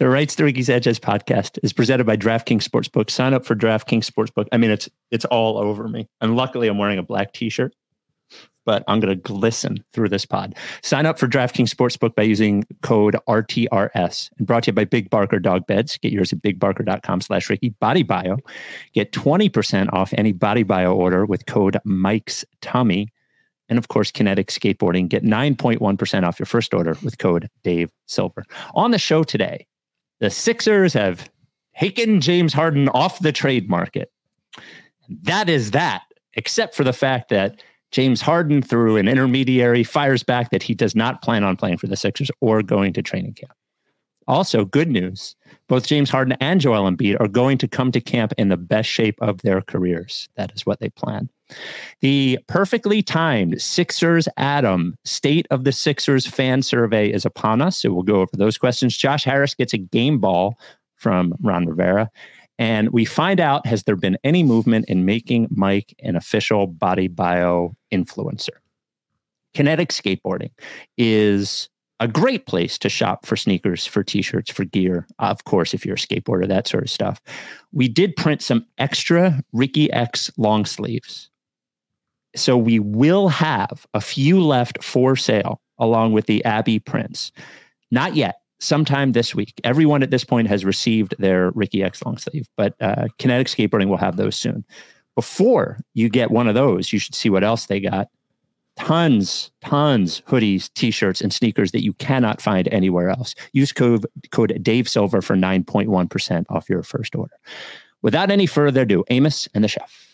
The Rights to Ricky Sanchez podcast is presented by DraftKings Sportsbook. Sign up for DraftKings Sportsbook. I mean, it's it's all over me. And luckily, I'm wearing a black T-shirt, but I'm going to glisten through this pod. Sign up for DraftKings Sportsbook by using code RTRS. And brought to you by Big Barker Dog Beds. Get yours at bigbarker.com slash Ricky. Body Bio. Get 20% off any Body Bio order with code Mike's Tummy. And of course, Kinetic Skateboarding. Get 9.1% off your first order with code Dave Silver. On the show today, the Sixers have taken James Harden off the trade market. That is that, except for the fact that James Harden, through an intermediary, fires back that he does not plan on playing for the Sixers or going to training camp. Also, good news both James Harden and Joel Embiid are going to come to camp in the best shape of their careers. That is what they plan. The perfectly timed Sixers Adam State of the Sixers fan survey is upon us. So we'll go over those questions. Josh Harris gets a game ball from Ron Rivera. And we find out has there been any movement in making Mike an official body bio influencer? Kinetic skateboarding is a great place to shop for sneakers, for t shirts, for gear. Of course, if you're a skateboarder, that sort of stuff. We did print some extra Ricky X long sleeves. So we will have a few left for sale along with the Abby prints. Not yet. Sometime this week. Everyone at this point has received their Ricky X long sleeve, but uh, Kinetic Skateboarding will have those soon. Before you get one of those, you should see what else they got tons, tons hoodies, t-shirts, and sneakers that you cannot find anywhere else. Use code code Dave Silver for 9.1% off your first order. Without any further ado, Amos and the chef.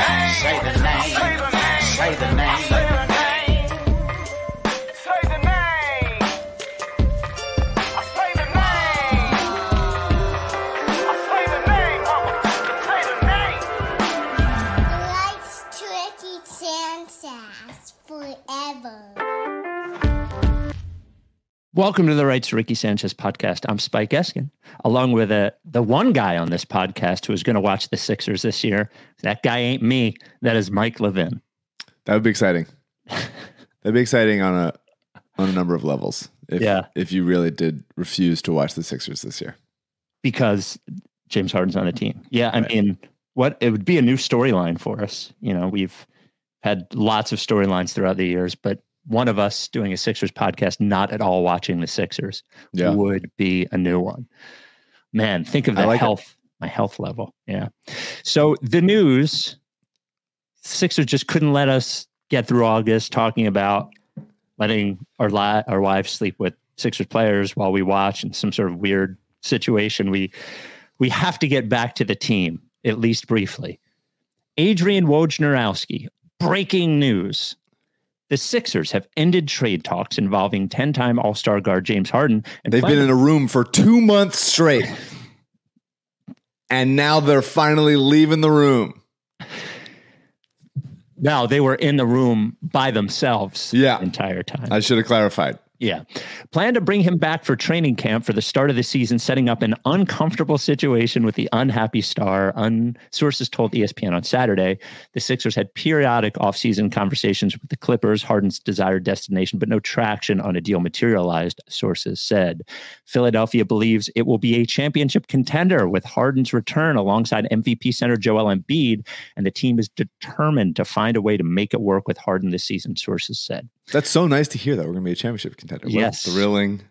Welcome to the Rights to Ricky Sanchez podcast. I'm Spike Eskin, along with uh, the one guy on this podcast who is going to watch the Sixers this year. That guy ain't me. That is Mike Levin. That would be exciting. That'd be exciting on a on a number of levels. If, Yeah. If you really did refuse to watch the Sixers this year. because James Harden's on the team. Yeah, I Right. mean, what it would be a new storyline for us. You know, we've had lots of storylines throughout the years, but one of us doing a Sixers podcast, not at all watching the Sixers, Yeah. would be a new one. Man, think of the like it. health, my health level. Yeah. So the news, Sixers just couldn't let us get through August talking about letting our li- our wives sleep with Sixers players while we watch in some sort of weird situation. We we have to get back to the team at least briefly. Adrian Wojnarowski, breaking news. The Sixers have ended trade talks involving 10-time All-Star guard James Harden and They've been in a room for two months straight. And now they're finally leaving the room. now they were in the room by themselves Yeah. the entire time. I should have clarified. Yeah. Plan to bring him back for training camp for the start of the season, setting up an uncomfortable situation with the unhappy star. Un- sources told ESPN on Saturday the Sixers had periodic offseason conversations with the Clippers, Harden's desired destination, but no traction on a deal materialized, sources said. Philadelphia believes it will be a championship contender with Harden's return alongside MVP center Joel Embiid, and the team is determined to find a way to make it work with Harden this season, sources said. That's so nice to hear that we're going to be a championship contender. What Yes. a thrilling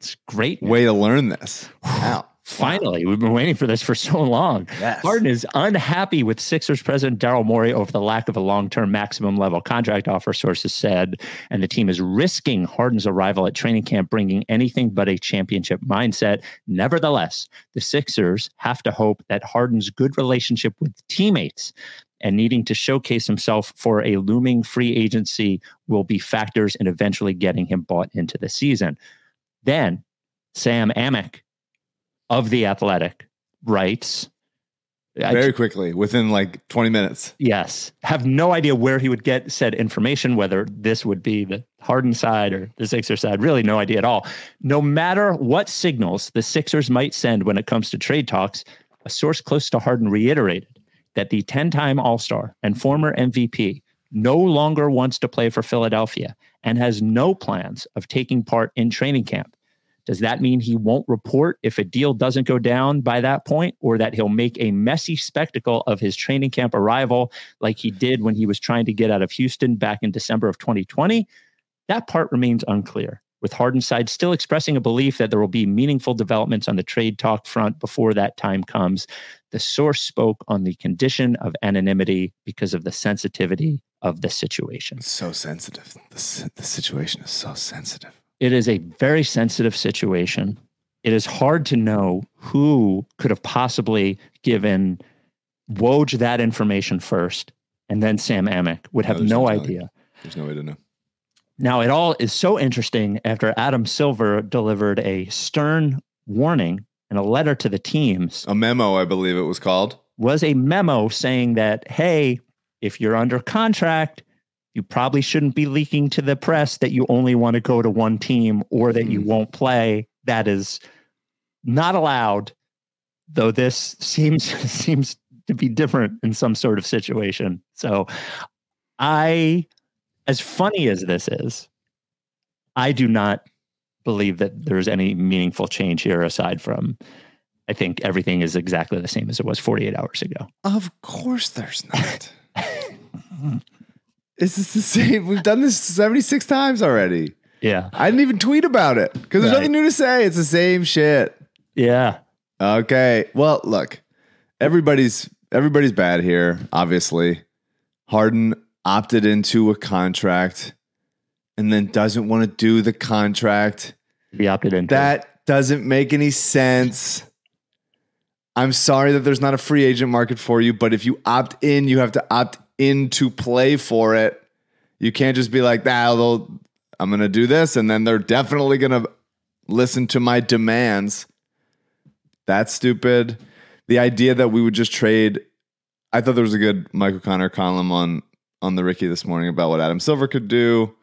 It's great. way to learn this. Wow. Finally, we've been waiting for this for so long. Yes. Harden is unhappy with Sixers president Daryl Morey over the lack of a long term maximum level contract offer, sources said. And the team is risking Harden's arrival at training camp, bringing anything but a championship mindset. Nevertheless, the Sixers have to hope that Harden's good relationship with teammates and needing to showcase himself for a looming free agency will be factors in eventually getting him bought into the season. Then Sam Amick of The Athletic writes, Very quickly, within like 20 minutes. Yes. Have no idea where he would get said information, whether this would be the Harden side or the Sixers side. Really, no idea at all. No matter what signals the Sixers might send when it comes to trade talks, a source close to Harden reiterated that the 10 time All Star and former MVP no longer wants to play for Philadelphia and has no plans of taking part in training camp. Does that mean he won't report if a deal doesn't go down by that point, or that he'll make a messy spectacle of his training camp arrival like he did when he was trying to get out of Houston back in December of 2020? That part remains unclear, with Harden's side still expressing a belief that there will be meaningful developments on the trade talk front before that time comes. The source spoke on the condition of anonymity because of the sensitivity of the situation. It's so sensitive. The, the situation is so sensitive. it is a very sensitive situation. It is hard to know who could have possibly given Woj that information first, and then Sam Amick would have no no idea. There's no way to know. Now, it all is so interesting after Adam Silver delivered a stern warning and a letter to the teams A memo, I believe it was called. was a memo saying that, hey, if you're under contract, you probably shouldn't be leaking to the press that you only want to go to one team or that you Hmm. won't play. That is not allowed, though this seems seems to be different in some sort of situation. So I as funny as this is, I do not believe that there's any meaningful change here aside from I think everything is exactly the same as it was 48 hours ago. Of course, there's not. Is this the same? We've done this 76 times already. Yeah. I didn't even tweet about it because there's Right. nothing new to say. It's the same shit. Yeah. Okay. Well, look, everybody's everybody's bad here. Obviously, Harden opted into a contract and then doesn't want to do the contract. He opted into it. That doesn't make any sense. I'm sorry that there's not a free agent market for you, but if you opt in, you have to opt in to play for it. You can't just be like, nah, they'll, I'm going to do this, and then they're definitely going to listen to my demands. That's stupid. The idea that we would just trade, I thought there was a good Michael Connor column on on the Ricky this morning about what Adam Silver could do.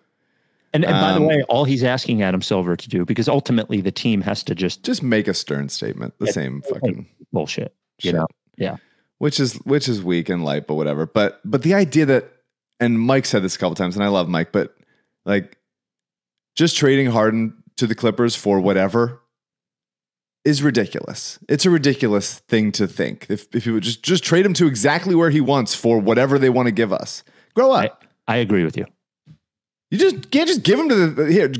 And, and by the Um, way, all he's asking Adam Silver to do, because ultimately the team has to just Just make a stern statement. The same fucking bullshit. You shit. know? Yeah. which is which is weak and light, but whatever. But but the idea that and Mike said this a couple times, and I love Mike, but like just trading Harden to the Clippers for whatever is ridiculous. It's a ridiculous thing to think. If if you would just just trade him to exactly where he wants for whatever they want to give us. Grow up. I, I agree with you. You just can't just give him to the here.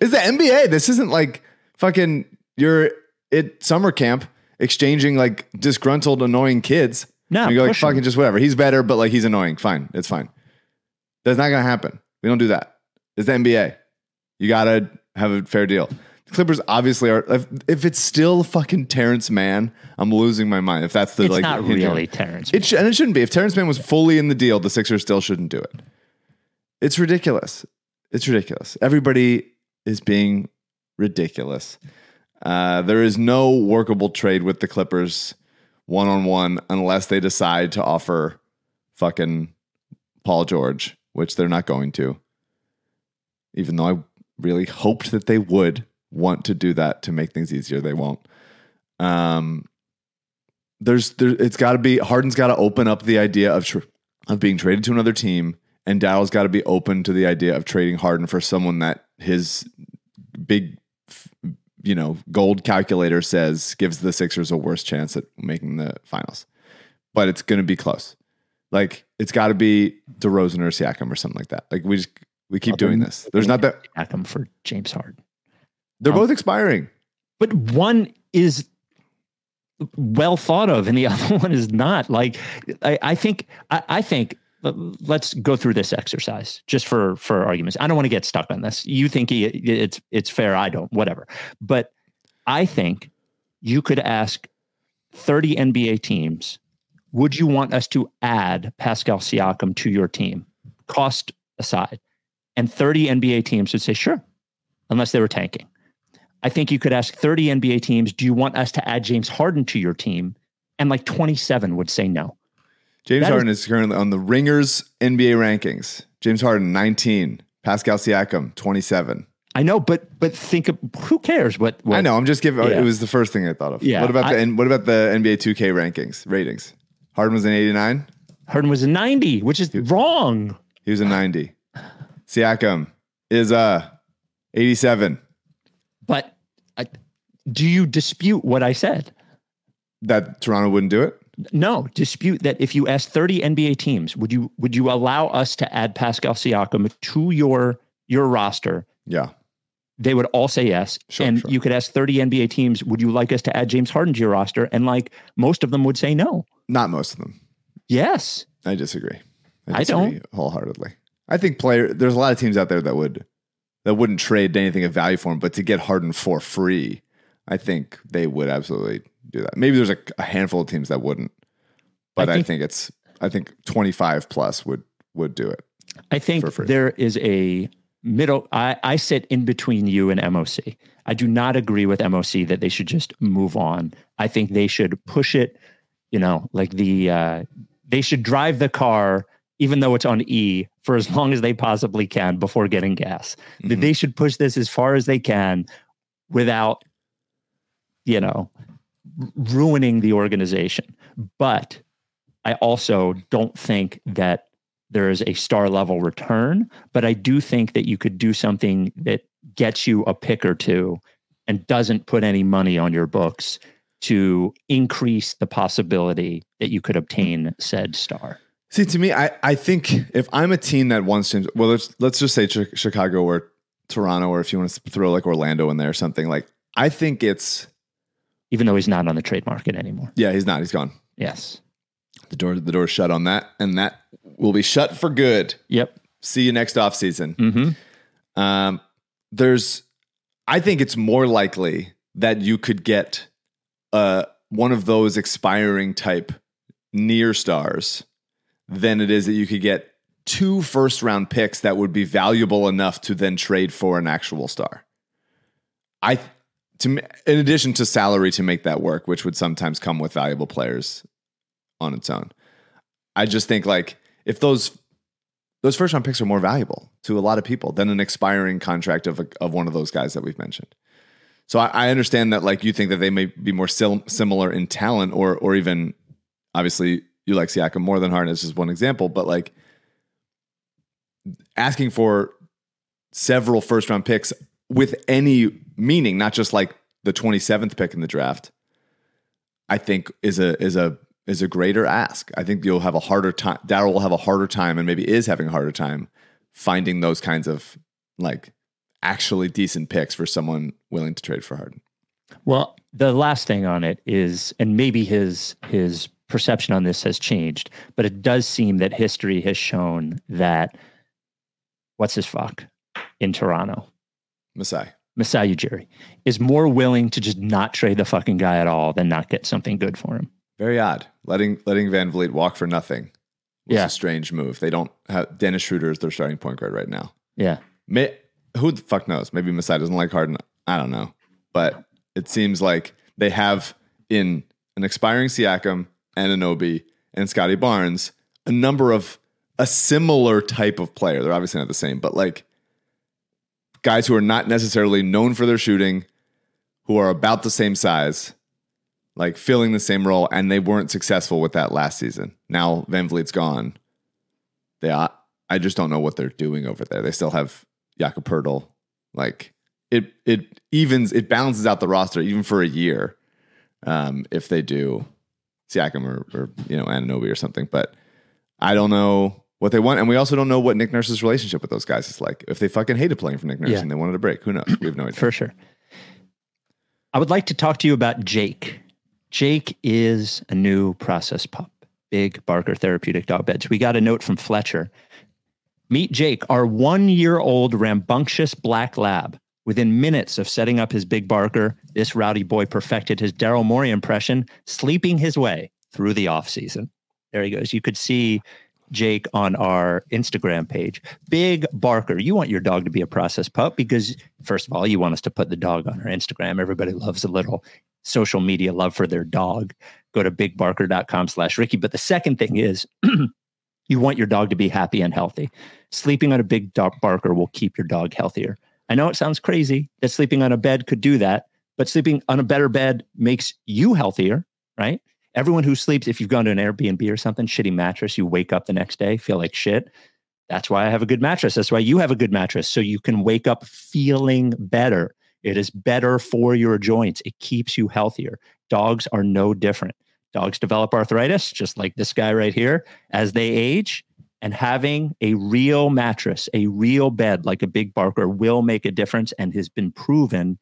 It's the NBA. This isn't like fucking you're at summer camp exchanging like disgruntled, annoying kids. No, you go like him. fucking just whatever. He's better, but like he's annoying. Fine, it's fine. That's not gonna happen. We don't do that. It's the NBA. You gotta have a fair deal. Clippers obviously are. If, if it's still fucking Terrence Mann, I'm losing my mind. If that's the it's like not really Terrence. It sh- and it shouldn't be. If Terrence Mann was fully in the deal, the Sixers still shouldn't do it. It's ridiculous. It's ridiculous. Everybody is being ridiculous. Uh, there is no workable trade with the Clippers one on one unless they decide to offer fucking Paul George, which they're not going to. Even though I really hoped that they would want to do that to make things easier, they won't. Um, there's there, it's got to be Harden's got to open up the idea of tr- of being traded to another team, and Dowell's got to be open to the idea of trading Harden for someone that his big, you know, gold calculator says gives the Sixers a worse chance at making the finals. But it's going to be close. Like it's got to be DeRozan or Siakam or something like that. Like we just we keep doing this. There's not that him for James Harden. They're Um, both expiring. But one is well thought of and the other one is not. Like I, I think I, I think let's go through this exercise just for for arguments. I don't want to get stuck on this. You think he, it's it's fair, I don't, whatever. But I think you could ask 30 NBA teams, would you want us to add Pascal Siakam to your team? Cost aside. And 30 NBA teams would say, sure, unless they were tanking. I think you could ask 30 NBA teams, do you want us to add James Harden to your team? And like 27 would say no. James That Harden is, currently on the Ringers NBA rankings. James Harden 19, Pascal Siakam 27. I know, but but think of who cares what, what I know. I'm just giving. Yeah. It was the first thing I thought of. Yeah, What about I- the what about the NBA 2K rankings ratings? Harden was an 89. Harden was a 90, which is wrong. He was a 90. Siakam is uh 87. But I, do you dispute what I said? That Toronto wouldn't do it. No, dispute that if you ask 30 NBA teams, would you would you allow us to add Pascal Siakam to your your roster? Yeah. They would all say yes. Sure, and sure. you could ask 30 NBA teams, would you like us to add James Harden to your roster? And like most of them would say no. Not most of them. Yes. I disagree. I disagree don't. wholeheartedly. I think player. There's a lot of teams out there that would that wouldn't trade anything of value for him, but to get Harden for free, I think they would absolutely do that. Maybe there's a, a handful of teams that wouldn't, but I I think, think- it's. I think 25 plus would would do it. I think there is a middle. I, I sit in between you and MOC. I do not agree with MOC that they should just move on. I think they should push it, you know, like the, uh, they should drive the car, even though it's on E, for as long as they possibly can before getting gas. That Mhm. They should push this as far as they can without, you know, ruining the organization. But I also don't think that there is a star level return, but I do think that you could do something that gets you a pick or two and doesn't put any money on your books to increase the possibility that you could obtain said star. See, to me, I, I think if I'm a team that wants to, well, let's let's just say Chi- Chicago or Toronto, or if you want to throw like Orlando in there or something, like I think it's Even though he's not on the trade market anymore. yeah, he's not, he's gone. Yes. The door the door's shut on that, and that will be shut for good. Yep. See you next off season. hmm Um, there's, I think it's more likely that you could get uh, one of those expiring type near stars than it is that you could get two first round picks that would be valuable enough to then trade for an actual star. I, to in addition to salary to make that work, which would sometimes come with valuable players on its own. I just think like if those those first round picks are more valuable to a lot of people than an expiring contract of a, of one of those guys that we've mentioned. So I, I understand that like you think that they may be more sil- similar in talent or or even obviously you like Siakam more than Harden is just one example, but like asking for several first round picks with any meaning, not just like the 27th pick in the draft, I think is a is a is a greater ask. I think you'll have a harder time. Daryl will have a harder time, and maybe is having a harder time finding those kinds of like actually decent picks for someone willing to trade for Harden. Well, the last thing on it is, and maybe his his perception on this has changed, but it does seem that history has shown that what's his fuck in Toronto, Masai. Masai Ujiri, is more willing to just not trade the fucking guy at all than not get something good for him. Very odd. Letting letting VanVleet walk for nothing was Yeah. a strange move. They don't have Dennis Schroeder is their starting point guard right now. Yeah. May, who the fuck knows? Maybe Masai doesn't like Harden. I don't know. But it seems like they have in an expiring Siakam and Anunoby and Scottie Barnes a number of a similar type of player. They're obviously not the same, but like guys who are not necessarily known for their shooting, who are about the same size, like filling the same role, and they weren't successful with that last season. Now VanVleet's gone. They, I, I just don't know what they're doing over there. They still have Jakob Poeltl. Like it, it evens, it balances out the roster even for a year. Um, if they do Siakam or, or you know Anunoby or something, but I don't know what they want, and we also don't know what Nick Nurse's relationship with those guys is like. If they fucking hated playing for Nick Nurse Yeah. and they wanted a break, who knows? We have no idea. For sure. I would like to talk to you about Jake. Jake is a new process pup. Big Barker Therapeutic Dog Beds. We got a note from Fletcher. Meet Jake, our one year old rambunctious black lab. Within minutes of setting up his Big Barker, this rowdy boy perfected his Daryl Morey impression, sleeping his way through the off season. There he goes. You could see Jake on our Instagram page. Big Barker. You want your dog to be a process pup because, first of all, you want us to put the dog on our Instagram. Everybody loves a little social media love for their dog. Go to bigbarker.com slash Ricky. But the second thing is you want your dog to be happy and healthy. Sleeping on a big barker will keep your dog healthier. I know it sounds crazy that sleeping on a bed could do that, but sleeping on a better bed makes you healthier, right? Everyone who sleeps, if you've gone to an Airbnb or something, shitty mattress, you wake up the next day, feel like shit. That's why I have a good mattress. That's why you have a good mattress. So you can wake up feeling better. It is better for your joints. It keeps you healthier. Dogs are no different. Dogs develop arthritis, just like this guy right here, as they age. And having a real mattress, a real bed like a big Barker will make a difference and has been proven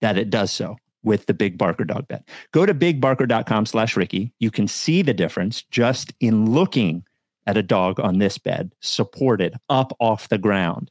that it does so with the Big Barker dog bed. Go to bigbarker.com slash Ricky. You can see the difference just in looking at a dog on this bed, supported up off the ground,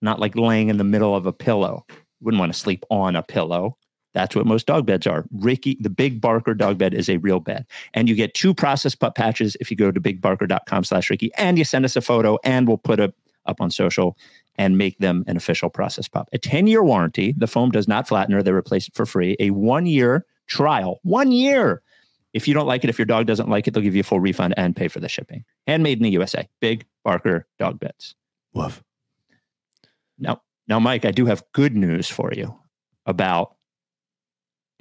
not like laying in the middle of a pillow. Wouldn't want to sleep on a pillow. That's what most dog beds are. Ricky, the Big Barker dog bed is a real bed. And you get two process pup patches if you go to bigbarker.com slash Ricky and you send us a photo and we'll put it up on social and make them an official process pup. A 10 year warranty. The foam does not flatten or they replace it for free. A one year trial. One year. If you don't like it, if your dog doesn't like it, they'll give you a full refund and pay for the shipping. Handmade in the USA. Big Barker dog beds. Woof. Now, now, Mike, I do have good news for you about.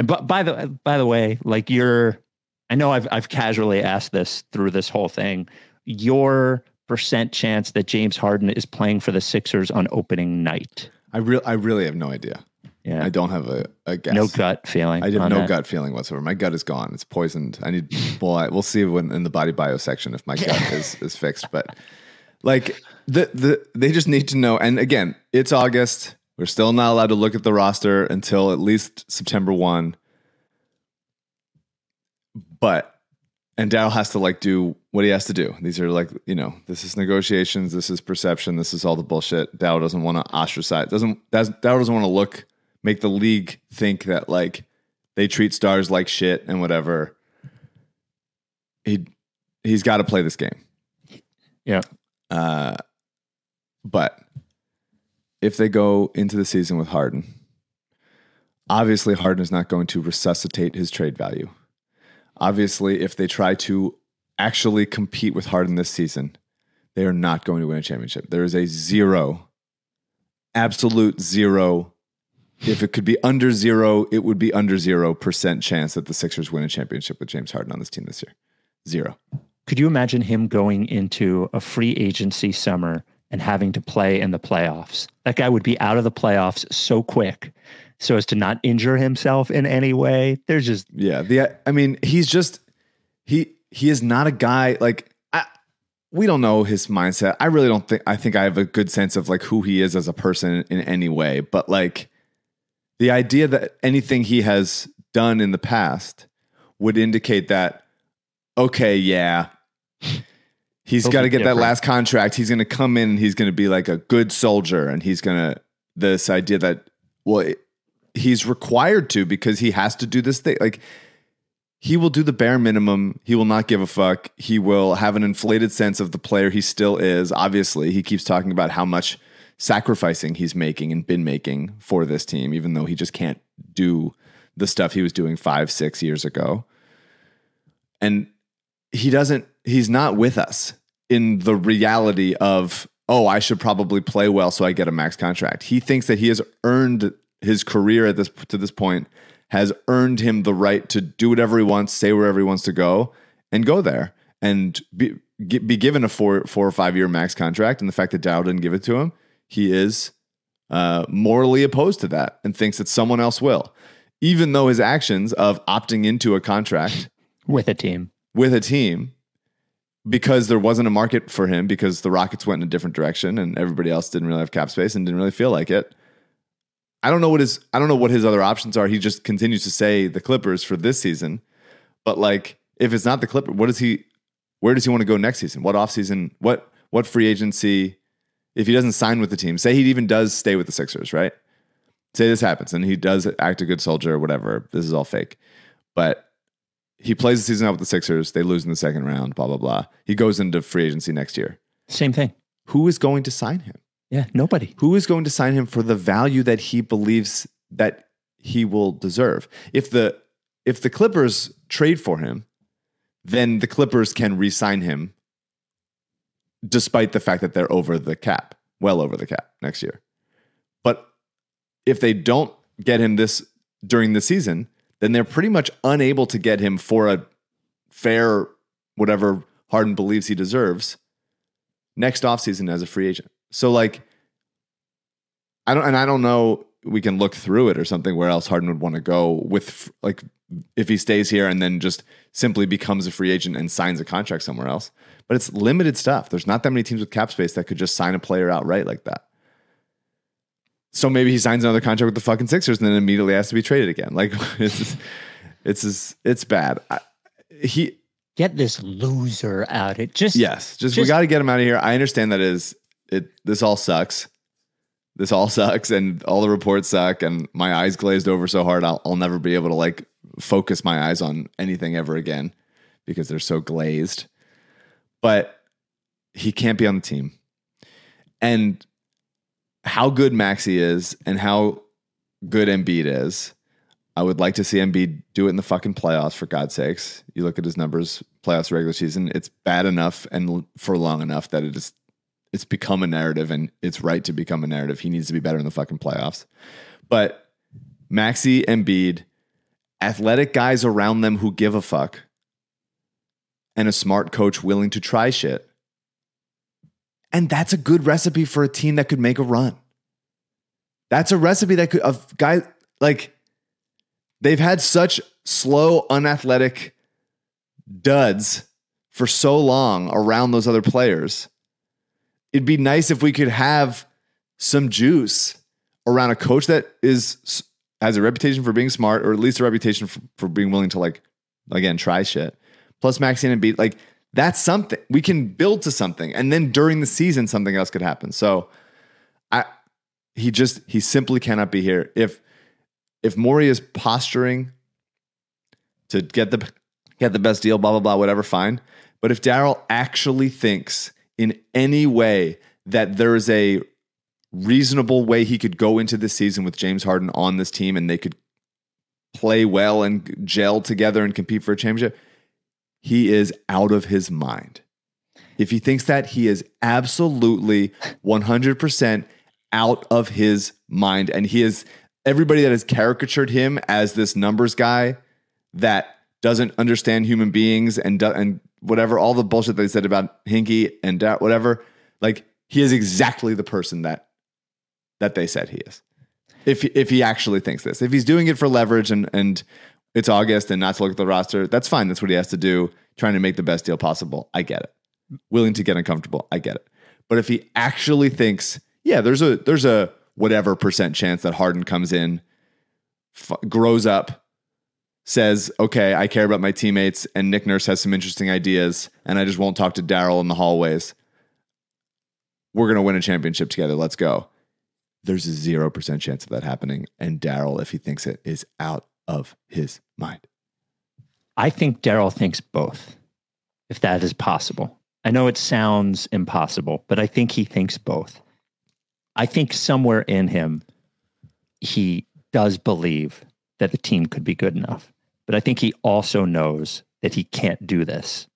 And but by the by the way, like you're, I know I've I've casually asked this through this whole thing. Your percent chance that James Harden is playing for the Sixers on opening night? I real I really have no idea. Yeah, I don't have a, a guess. no gut feeling. I have no that. gut feeling whatsoever. My gut is gone. It's poisoned. I need. Well, I, we'll see when in the body bio section if my gut is is fixed. But like the the they just need to know. And again, it's August. We're still not allowed to look at the roster until at least September one. But and Dow has to like do what he has to do. These are like you know this is negotiations. This is perception. This is all the bullshit. Dow doesn't want to ostracize. Doesn't Dow doesn't want to look make the league think that like they treat stars like shit and whatever. He he's got to play this game. Yeah, Uh, but if they go into the season with Harden, obviously Harden is not going to resuscitate his trade value. Obviously, if they try to actually compete with Harden this season, they are not going to win a championship. There is a zero, absolute zero. If it could be under zero, it would be under zero percent chance that the Sixers win a championship with James Harden on this team this year. Zero. could you imagine him going into a free agency summer and having to play in the playoffs? That guy would be out of the playoffs so quick, so as to not injure himself in any way. There's just Yeah, the I mean, he's just he he is not a guy like I we don't know his mindset. I really don't think I think I have a good sense of like who he is as a person in any way, but like the idea that anything he has done in the past would indicate that okay, yeah. He's got to get that last contract. He's going to come in and he's going to be like a good soldier and he's going to this idea that well it- he's required to because he has to do this thing like he will do the bare minimum. He will not give a fuck. He will have an inflated sense of the player he still is. Obviously, he keeps talking about how much sacrificing he's making and been making for this team, even though he just can't do the stuff he was doing five, six years ago. And he doesn't, he's not with us in the reality of, oh, I should probably play well so I get a max contract. He thinks that he has earned his career at this to this point has earned him the right to do whatever he wants, say wherever he wants to go, and go there and be, be given a four four or five year max contract. And the fact that Dow didn't give it to him, he is uh, morally opposed to that and thinks that someone else will, even though his actions of opting into a contract with a team. with a team because there wasn't a market for him because the Rockets went in a different direction and everybody else didn't really have cap space and didn't really feel like it. I don't know what his I don't know what his other options are. He just continues to say the Clippers for this season. But like if it's not the Clipper, what does he where does he want to go next season? What offseason? What what free agency if he doesn't sign with the team? Say he even does stay with the Sixers, right? Say this happens and he does act a good soldier or whatever. This is all fake. But he plays the season out with the Sixers, they lose in the second round, blah blah blah. He goes into free agency next year. Same thing. Who is going to sign him? Yeah, nobody. who is going to sign him for the value that he believes that he will deserve if the if the clippers trade for him then the clippers can re-sign him despite the fact that they're over the cap well over the cap next year but if they don't get him this during the season then they're pretty much unable to get him for a fair whatever Harden believes he deserves next offseason as a free agent. So like I don't and I don't know we can look through it or something where else Harden would want to go with like if he stays here and then just simply becomes a free agent and signs a contract somewhere else. But it's limited stuff. There's not that many teams with cap space that could just sign a player outright like that. So maybe he signs another contract with the fucking Sixers and then immediately has to be traded again. Like it's just, it's just, it's bad. I, he Get this loser out. It just Yes, just, we got to get him out of here. I understand that is it. This all sucks. This all sucks, and all the reports suck, and my eyes glazed over so hard. I'll, I'll never be able to like focus my eyes on anything ever again because they're so glazed. But he can't be on the team, and how good Maxey is, and how good Embiid is. I would like to see Embiid do it in the fucking playoffs for God's sakes. You look at his numbers, playoffs regular season, it's bad enough and for long enough that it is it's become a narrative and it's right to become a narrative. He needs to be better in the fucking playoffs. But Maxey Embiid, athletic guys around them who give a fuck, and a smart coach willing to try shit. And that's a good recipe for a team that could make a run. That's a recipe that could of guys like they've had such slow, unathletic duds for so long around those other players. It'd be nice if we could have some juice around a coach that is has a reputation for being smart, or at least a reputation for, for being willing to like again try shit. Plus Maxey and Embiid like that's something we can build to something, and then during the season something else could happen. So I he just he simply cannot be here if if Morey is posturing to get the get the best deal, blah blah blah, whatever, fine. But if Daryl actually thinks in any way that there is a reasonable way he could go into this season with James Harden on this team and they could play well and gel together and compete for a championship, he is out of his mind. If he thinks that, he is absolutely 100% out of his mind. And he is everybody that has caricatured him as this numbers guy that doesn't understand human beings and and whatever all the bullshit they said about Hinkie and da- whatever. Like he is exactly the person that that they said he is. If if he actually thinks this, if he's doing it for leverage and and it's August and not to look at the roster, that's fine. That's what he has to do. Trying to make the best deal possible. I get it. Willing to get uncomfortable. I get it. But if he actually thinks, yeah, there's a there's a whatever percent chance that Harden comes in, f- grows up, says, okay, I care about my teammates, and Nick Nurse has some interesting ideas, and I just won't talk to Daryl in the hallways. We're gonna win a championship together. Let's go. There's a zero percent chance of that happening, and Daryl, if he thinks it, is out of his mind. I think Daryl thinks both, if that is possible. I know it sounds impossible, but I think he thinks both. I think somewhere in him, he does believe that the team could be good enough. But I think he also knows that he can't do this.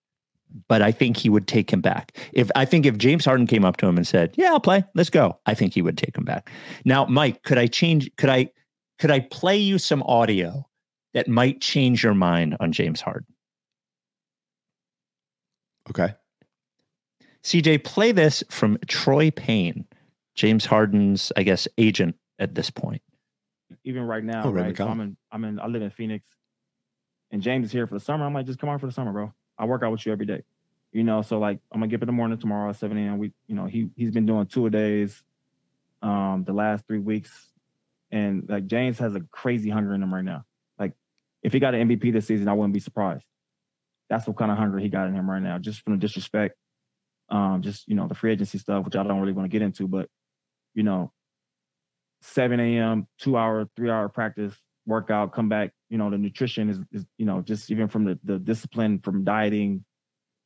But I think he would take him back. If I think if James Harden came up to him and said, "Yeah, I'll play. Let's go," I think he would take him back. Now, Mike, could I change? Could I? Could I play you some audio that might change your mind on James Harden? Okay. CJ, play this from Troy Payne, James Harden's, I guess, agent at this point. even right now, Oh, right? So I'm in, I'm in, I live in Phoenix, and James is here for the summer. I'm like, just come on for the summer, bro. I work out with you every day, you know. So like, I'm gonna get up in the morning tomorrow at 7 a.m. We, you know, he he's been doing two a days, um, the last three weeks, And like James has a crazy hunger in him right now. Like if he got an MVP this season, I wouldn't be surprised. That's what kind of hunger he got in him right now, just from the disrespect. Um, just you know, the free agency stuff, which I don't really want to get into, but you know, 7 a.m., two hour, three hour practice, workout, come back, you know, the nutrition is, is you know, just even from the, the discipline from dieting,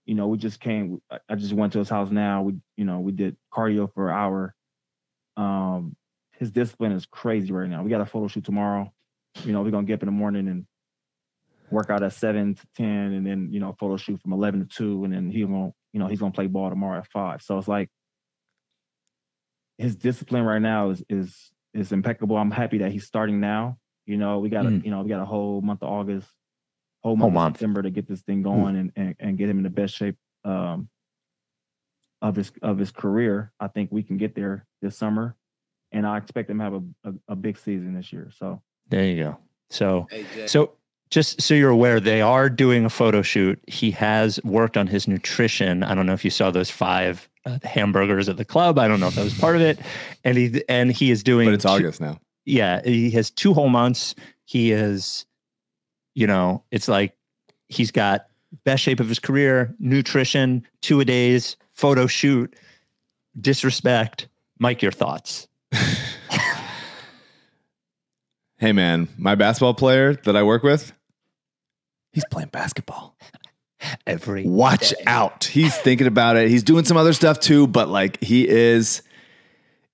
you know, we just came, I- I just went to his house now. We, you know, we did cardio for an hour. Um, his discipline is crazy right now. We got a photo shoot tomorrow. You know, we're gonna get up in the morning and work out at seven to ten, and then you know, photo shoot from eleven to two, and then he gonna, you know, he's gonna play ball tomorrow at five. So it's like his discipline right now is is is impeccable. I'm happy that he's starting now. You know, we got a Mm. you know we got a whole month of August, whole Whole month, month. of September to get this thing going and, and and get him in the best shape um, of his of his career. I think we can get there this summer, and I expect him to have a, a, a big season this year. So There you go. So, so just so you're aware, they are doing a photo shoot. He has worked on his nutrition. I don't know if you saw those five uh, hamburgers at the club. I don't know if that was part of it. And he and he is doing. But it's two- August now. Yeah, he has two whole months. He is, you know, it's like he's got best shape of his career, nutrition, two a days, photo shoot, disrespect. Mike, your thoughts? Hey man, my basketball player that I work with, he's playing basketball. Every Watch day. out. He's thinking about it. He's doing some other stuff too, but like he is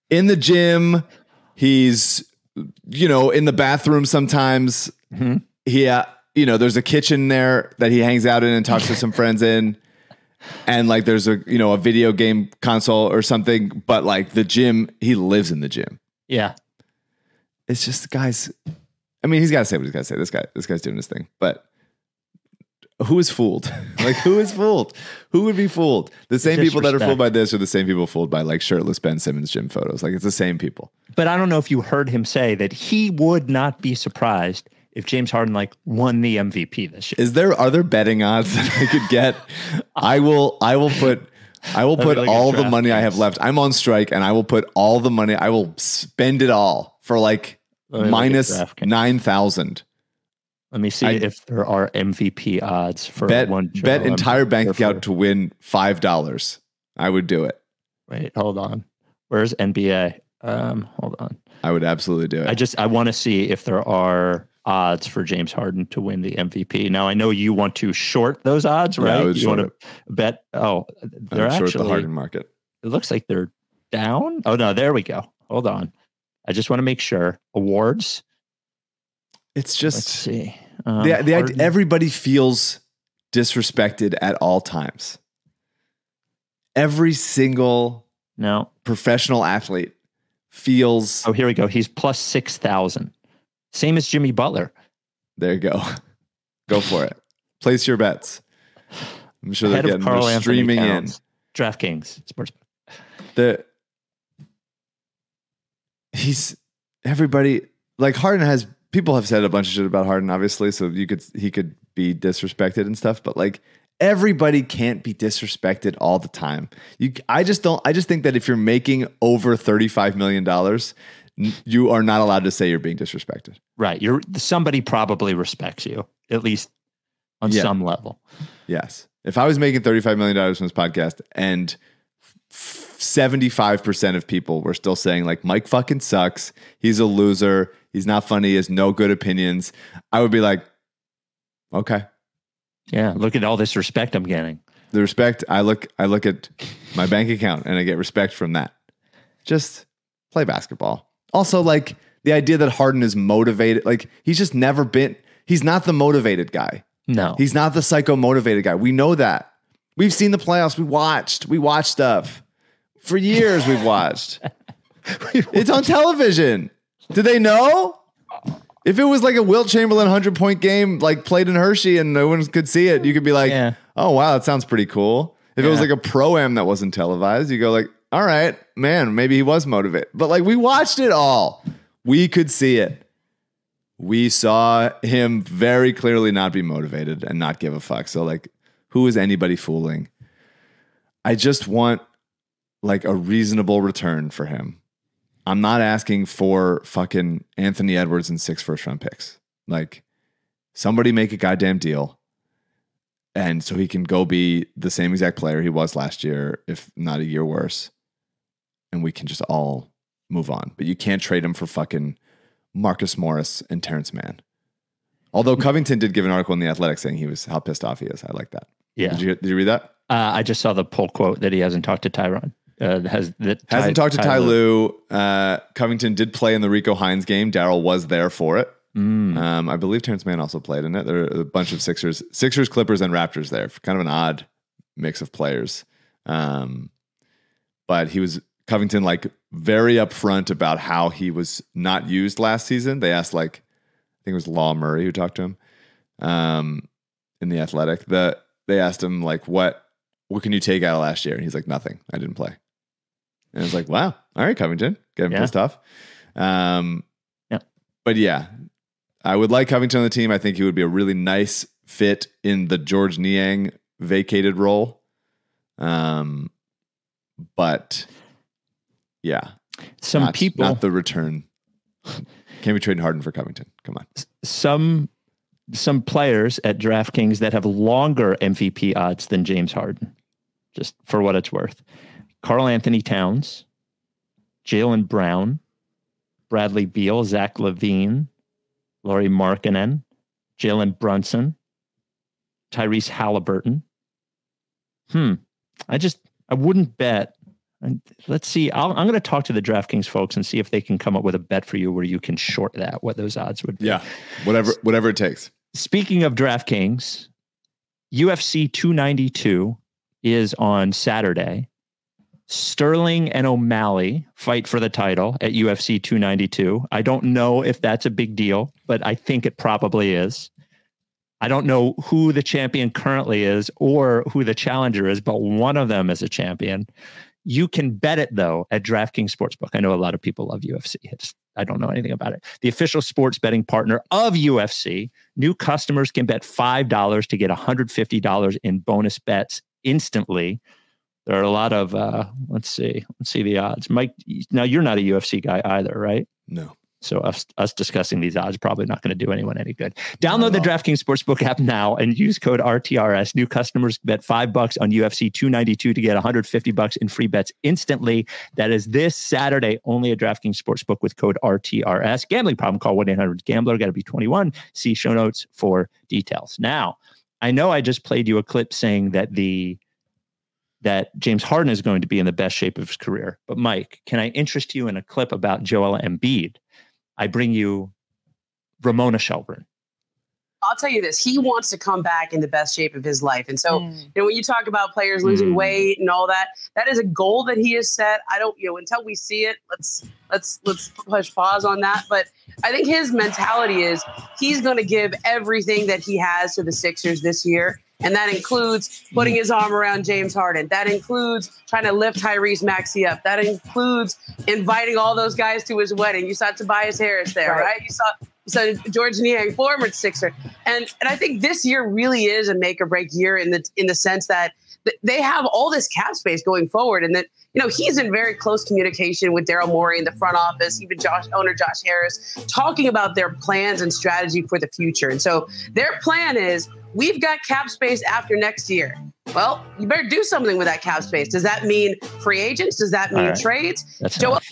in the gym. He's, you know, in the bathroom sometimes. Mhm. He, uh, you know, there's a kitchen there that he hangs out in and talks to some friends in. And like there's a, you know, a video game console or something, but like the gym, he lives in the gym. Yeah, It's just guys. I mean, he's got to say what he's got to say. This guy, this guy's doing his thing, but who is fooled? like, who is fooled? Who would be fooled? The same people that are fooled by this are the same people fooled by like shirtless Ben Simmons gym photos. Like, it's the same people. But I don't know if you heard him say that he would not be surprised if James Harden like won the MVP this year. Is there are there betting odds that I could get? I will. I will put. I will put like all the money I have left. I'm on strike, and I will put all the money. I will spend it all for like Let me look at minus DraftKings. nine thousand. Let me see I- if there are MVP odds for Bet one. bet entire bank account to win five dollars. I would do it. Wait, hold on. Where's NBA? Um, hold on. I would absolutely do it. I just I want to see if there are odds for James Harden to win the MVP. Now I know you want to short those odds, Yeah, right? would you want to bet? Oh, they're I'm short the. Harden market. It looks like they're down. Oh no, there we go. Hold on. I just want to make sure. Awards. It's Let's just see. Um, the, the idea, everybody feels disrespected at all times. Every single no. professional athlete feels. Oh, here we go. He's plus six thousand. Same as Jimmy Butler. There you go. Go for it. Place your bets. I'm sure they're getting Carl they're streaming in. DraftKings Sports. the he's everybody like Harden has people have said a bunch of shit about Harden, obviously, so you could he could be disrespected and stuff, but like everybody can't be disrespected all the time. You I just don't I just think that if you're making over 35 million dollars, you are not allowed to say you're being disrespected. Right. You're somebody probably respects you, at least on Yeah. some level. Yes. If I was making $35 million from this podcast and 75% of people were still saying, like, Mike fucking sucks. He's a loser. He's not funny. He has no good opinions. I would be like, okay. Yeah. Look at all this respect I'm getting. The respect, I look, I look at my bank account and I get respect from that. Just play basketball. Also, like the idea that Harden is motivated, like he's just never been, he's not the motivated guy. No. He's not the psycho motivated guy. We know that. We've seen the playoffs. We watched. We watched stuff. For years we've watched. it's on television. Do they know? If it was like a Wilt Chamberlain 100 point game, like played in Hershey and no one could see it, you could be like, Yeah. oh, wow, that sounds pretty cool. If it was like a pro am that wasn't televised, you go like, all right, man, maybe he was motivated. But like we watched it all. We could see it. We saw him very clearly not be motivated and not give a fuck. So like who is anybody fooling? I just want like a reasonable return for him. I'm not asking for fucking Anthony Edwards and six first round picks. Like somebody make a goddamn deal. And so he can go be the same exact player he was last year, if not a year worse. And we can just all move on. But you can't trade him for fucking Marcus Morris and Terrence Mann. Although Covington did give an article in the Athletic saying he was how pissed off he is. I like that. Yeah. Did you did you read that? Uh, I just saw the poll quote that he hasn't talked to Tyronn. Uh, has that Hasn't Ty- talked to Ty Lue. Uh, Covington did play in the Rico Hines game. Daryl was there for it. Mm. Um, I believe Terrence Mann also played in it. There are a bunch of Sixers, Sixers, Clippers, and Raptors there. Kind of an odd mix of players. Um, but he was Covington like very upfront about how he was not used last season. They asked like, I think it was Law Murray who talked to him um, in the Athletic. The they asked him like, what what can you take out of last year? And he's like, nothing. I didn't play. And I was like, wow, all right, Covington, get him Yeah. pissed off. Um, Yeah. But yeah, I would like Covington on the team. I think he would be a really nice fit in the George Niang vacated role. Um, but yeah, Some not, people, not the return. Can't be trading Harden for Covington. Come on. some some players at DraftKings that have longer MVP odds than James Harden, just for what it's worth. Karl-Anthony Towns, Jaylen Brown, Bradley Beal, Zach LaVine, Lauri Markkanen, Jalen Brunson, Tyrese Halliburton. Hmm. I just I wouldn't bet. And let's see. I'll, I'm going to talk to the DraftKings folks and see if they can come up with a bet for you where you can short that. What those odds would be. Yeah, whatever, whatever it takes. Speaking of DraftKings, UFC 292 is on Saturday. Sterling and O'Malley fight for the title at UFC 292. I don't know if that's a big deal, but I think it probably is. I don't know who the champion currently is or who the challenger is, but one of them is a champion. You can bet it though at DraftKings Sportsbook. I know a lot of people love UFC. I I don't know anything about it. The official sports betting partner of UFC. New customers can bet $5 to get $150 in bonus bets instantly. There are a lot of uh let's see. Let's see the odds. Mike, now you're not a UFC guy either, right? No. So us, us discussing these odds probably not going to do anyone any good. Download the. DraftKings Sportsbook app now and use code RTRS. New customers bet five bucks on UFC 292 to get 150 bucks in free bets instantly. That is this Saturday only at DraftKings Sportsbook with code RTRS. Gambling problem? Call one 800 Gambler. Got to be 21. See show notes for details. Now, I know I just played you a clip saying that the that James Harden is going to be in the best shape of his career. But Mike, can I interest you in a clip about Joel Embiid? I bring you Ramona Shelburne. I'll tell you this: he wants to come back in the best shape of his life, and so you know when you talk about players losing Mm. weight and all that, that is a goal that he has set. I don't, you know, until we see it, let's let's let's push pause on that. But I think his mentality is he's going to give everything that he has to the Sixers this year. And that includes putting his arm around James Harden. That includes trying to lift Tyrese Maxey up. That includes inviting all those guys to his wedding. You saw Tobias Harris there, Right. right? You saw so George Niang, former Sixer, and and I think this year really is a make or break year in the in the sense that th- they have all this cap space going forward, and that you know he's in very close communication with Daryl Morey in the front office, even Josh owner Josh Harris, talking about their plans and strategy for the future. And so their plan is we've got cap space after next year. Well, you better do something with that cap space. Does that mean free agents? Does that mean All right. trades? That's Joel- enough.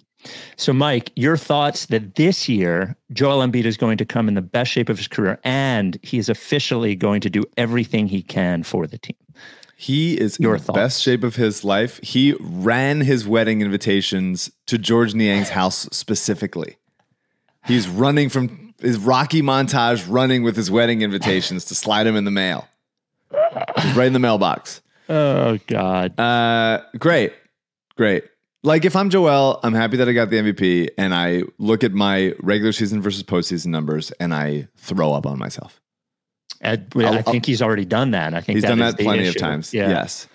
So, Mike, your thoughts that this year Joel Embiid is going to come in the best shape of his career, and he is officially going to do everything he can for the team. He is Your in the thoughts. best shape of his life. He ran his wedding invitations to George Niang's house specifically. He's running from his Rocky montage, running with his wedding invitations to slide him in the mail, right in the mailbox. Oh God! Uh, great, great. Like if I'm Joel, I'm happy that I got the MVP, and I look at my regular season versus postseason numbers, and I throw up on myself. I, I think he's already done that. I think He's done that plenty of times. Yeah. Yes.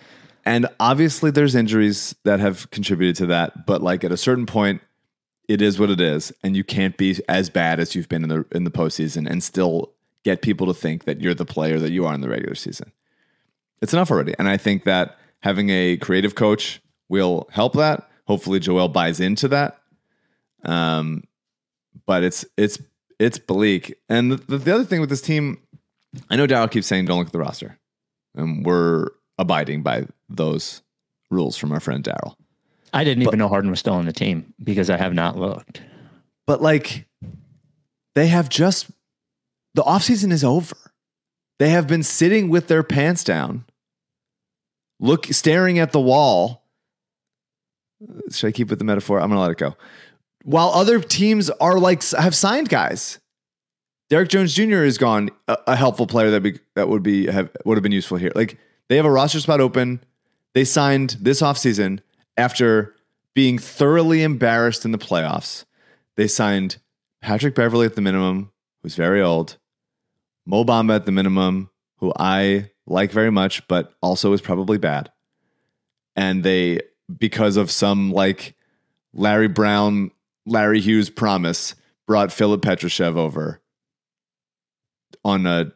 And obviously there's injuries that have contributed to that, but like at a certain point, it is what it is, and you can't be as bad as you've been in the in the postseason and still get people to think that you're the player that you are in the regular season. It's enough already. And I think that having a creative coach will help that. Hopefully Joel buys into that. Um, but it's it's it's bleak. And the, the other thing with this team, I know Daryl keeps saying don't look at the roster, and we're abiding by those rules from our friend Daryl. I didn't But- even know Harden was still on the team because I have not looked. But like they have just the offseason is over. They have been sitting with their pants down, look staring at the wall. Should I keep with the metaphor? I'm gonna let it go. While other teams are like have signed guys. Derek Jones Jr. is gone, a, a helpful player that be, that would be have would have been useful here. Like they have a roster spot open. They signed this offseason after being thoroughly embarrassed in the playoffs. They signed Patrick Beverley at the minimum, who's very old, Mo Bamba at the minimum, who I like very much, but also is probably bad. And they, because of some like Larry Brown, Larry Hughes promise, brought Filip Petrusev over on a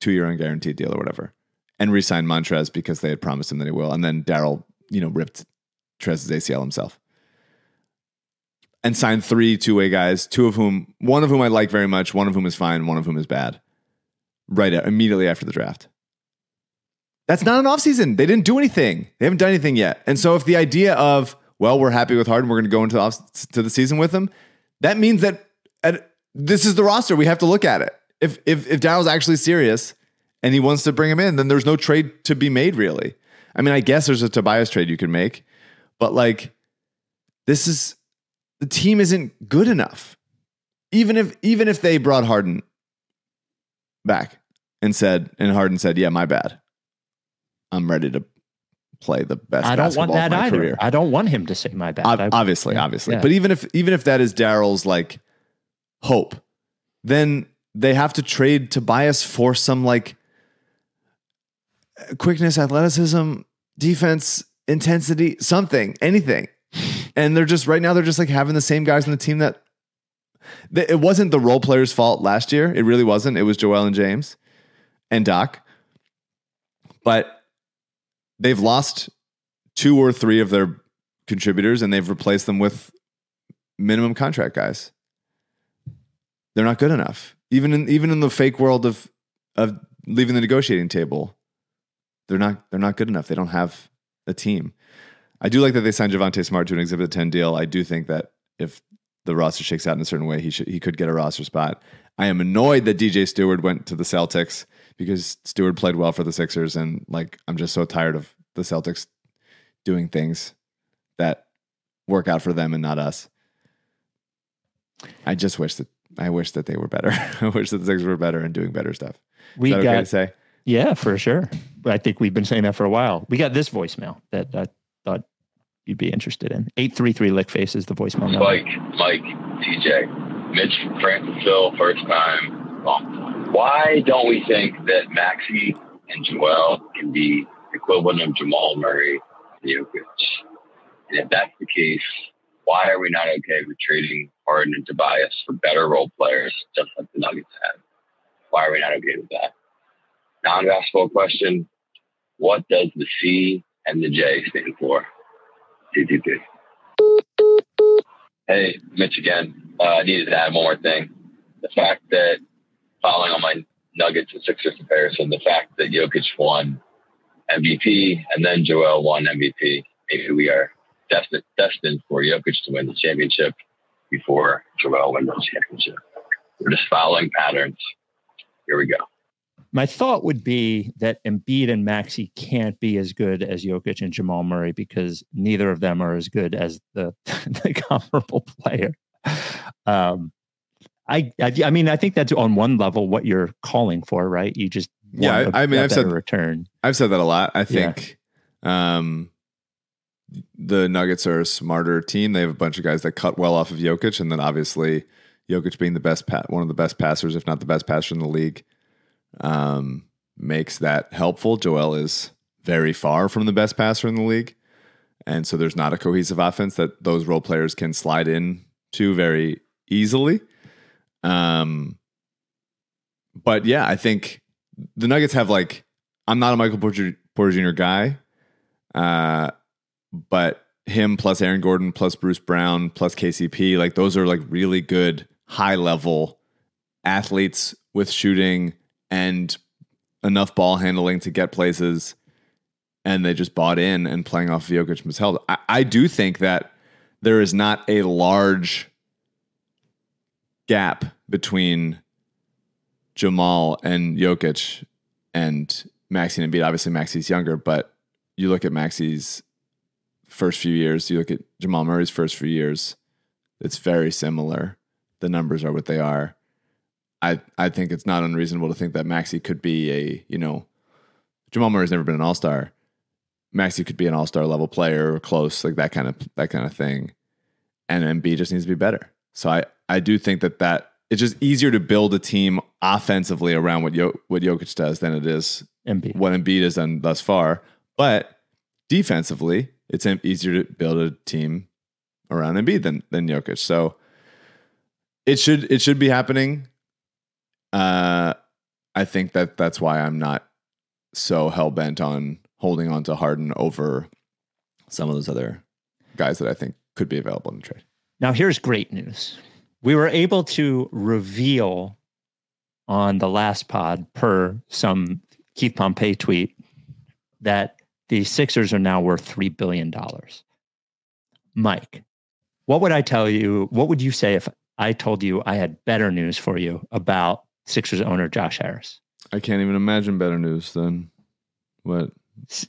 two year unguaranteed deal or whatever and re signed Montrez because they had promised him that he will. And then Daryl, you know, ripped Trez's ACL himself and signed three two way guys, two of whom, one of whom I like very much, one of whom is fine, one of whom is bad, right immediately after the draft. That's not an offseason. They didn't do anything. They haven't done anything yet. And so if the idea of, well, we're happy with Harden, we're going to go into the, off, to the season with him, that means that at, this is the roster. We have to look at it. If if if Daryl's actually serious and he wants to bring him in, then there's no trade to be made really. I mean, I guess there's a Tobias trade you can make, but like this is the team isn't good enough. Even if even if they brought Harden back and said and Harden said, "Yeah, my bad. I'm ready to play the best I don't want that my either. career." I don't want him to say my bad. I- obviously, yeah, obviously. yeah. But even if even if that is Daryl's like hope, then they have to trade Tobias for some like quickness, athleticism, defense, intensity, something, anything. And they're just right now they're just like having the same guys on the team that th- it wasn't the role players' fault last year. It really wasn't. It was Joel and James and Doc. But they've lost two or three of their contributors and they've replaced them with minimum contract guys. They're not good enough. Even in even in the fake world of of leaving the negotiating table, they're not they're not good enough. They don't have a team. I do like that they signed Javonte Smart to an Exhibit 10 deal. I do think that if the roster shakes out in a certain way, he should he could get a roster spot. I am annoyed that DJ Stewart went to the Celtics because Stewart played well for the Sixers, and like I'm just so tired of the Celtics doing things that work out for them and not us. I just wish that I wish that they were better. I wish that the Sixers were better and doing better stuff. We got okay to say? Yeah for sure. But I think we've been saying that for a while. We got this voicemail that I thought you'd be interested in. Eight three three lick face is the voicemail number. Mike, Mike, TJ, Mitch Francisville, first time. Why don't we think that Maxey and Joel can be equivalent of Jamal Murray and Jokic? And if that's the case, why are we not okay with trading Harden and Tobias for better role players, just like the Nuggets have? Why are we not okay with that? Non-basketball question: What does the C and the J stand for? TTP. Hey, Mitch again. Uh, I needed to add one more thing. The fact that, following on my Nuggets and Sixers comparison, the fact that Jokic won MVP and then Joel won MVP, maybe we are destined, destined for Jokic to win the championship before Joel wins the championship. We're just following patterns. Here we go. My thought would be that Embiid and Maxey can't be as good as Jokic and Jamal Murray because neither of them are as good as the, the comparable player. Um, I, I I mean I think that's on one level what you're calling for, right? You just Yeah, I- mean, I've said- return. I've said that a lot. I Yeah. think um, the Nuggets are a smarter team. They have a bunch of guys that cut well off of Jokic, and then obviously Jokic being the best, pa- one of the best passers, if not the best passer in the league, um, makes that helpful. Joel is very far from the best passer in the league, and so there's not a cohesive offense that those role players can slide in to very easily. Um, but yeah, I think the Nuggets have like I'm not a Michael Porter, Porter Jr. guy, uh, but him plus Aaron Gordon plus Bruce Brown plus KCP, like those are like really good high level athletes with shooting and enough ball handling to get places. And they just bought in and playing off Jokic and Mattel. I, I do think that there is not a large gap between Jamal and Jokic and Maxey and Embiid. Obviously, Maxey's younger, but you look at Maxey's first few years, you look at Jamal Murray's first few years, it's very similar. The numbers are what they are. I I think it's not unreasonable to think that Maxey could be a, you know, Jamal Murray's never been an all-star. Maxey could be an all-star level player or close, like that kind of that kind of thing. And Embiid just needs to be better. So I I do think that that it's just easier to build a team offensively around what Yo, what Jokic does than it is Embiid. what Embiid has done thus far. But defensively, it's easier to build a team around Embiid than than Jokic. So it should it should be happening. Uh, I think that that's why I'm not so hell bent on holding on to Harden over some of those other guys that I think could be available in the trade. Now, here's great news. We were able to reveal on the last pod, per some Keith Pompey tweet, that the Sixers are now worth $3 billion. Mike, what would I tell you? What would you say if I told you I had better news for you about Sixers owner Josh Harris? I can't even imagine better news than what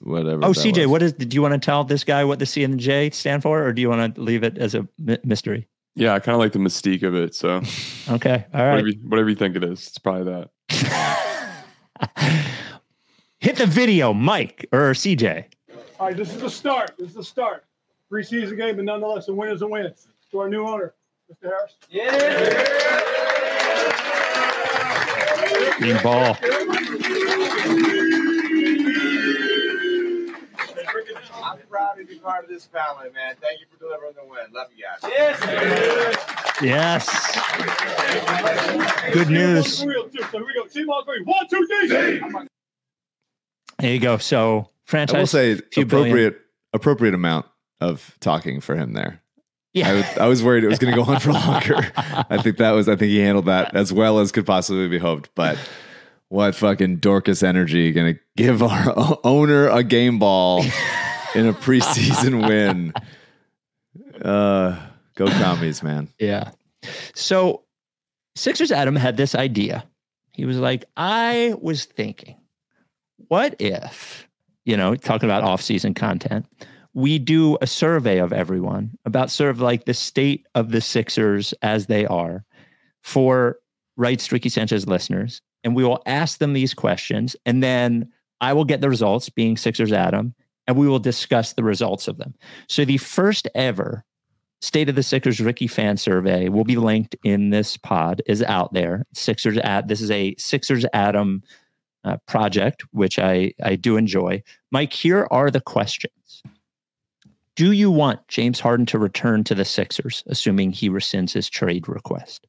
whatever. Oh, CJ, was. what is? Do you want to tell this guy what the C and the J stand for, or do you want to leave it as a mystery? Yeah, I kind of like the mystique of it. So Okay, all right. whatever, you, whatever you think it is, it's probably that. Hit the video, Mike or CJ. All right, this is the start. This is the start. Preseason game, but nonetheless, a win is a win. To our new owner, Mr. Harris. Green ball. I'm proud to be part of this family, man. Thank you for delivering the win. Love you guys. Yes. Yes. Good news. Three on two. So here we go. Team on three. One, two, three. There you go. So franchise. I will say few billion. appropriate appropriate amount of talking for him there. Yeah. I, was, I was worried it was going to go on for longer. I think that was I think he handled that as well as could possibly be hoped. But what fucking Dorcas energy going to give our owner a game ball in a preseason win? Uh, go commies, man. Yeah. So Sixers Adam had this idea. He was like, I was thinking, what if, you know, talking about off-season content, we do a survey of everyone about sort of like the state of the Sixers as they are for Right Ricky Sanchez listeners. And we will ask them these questions. And then I will get the results, being Sixers Adam, and we will discuss the results of them. So the first ever State of the Sixers Ricky fan survey will be linked in this pod is out there. Sixers at this is a Sixers Adam uh, project, which I I do enjoy. Mike, here are the questions. Do you want James Harden to return to the Sixers, assuming he rescinds his trade request?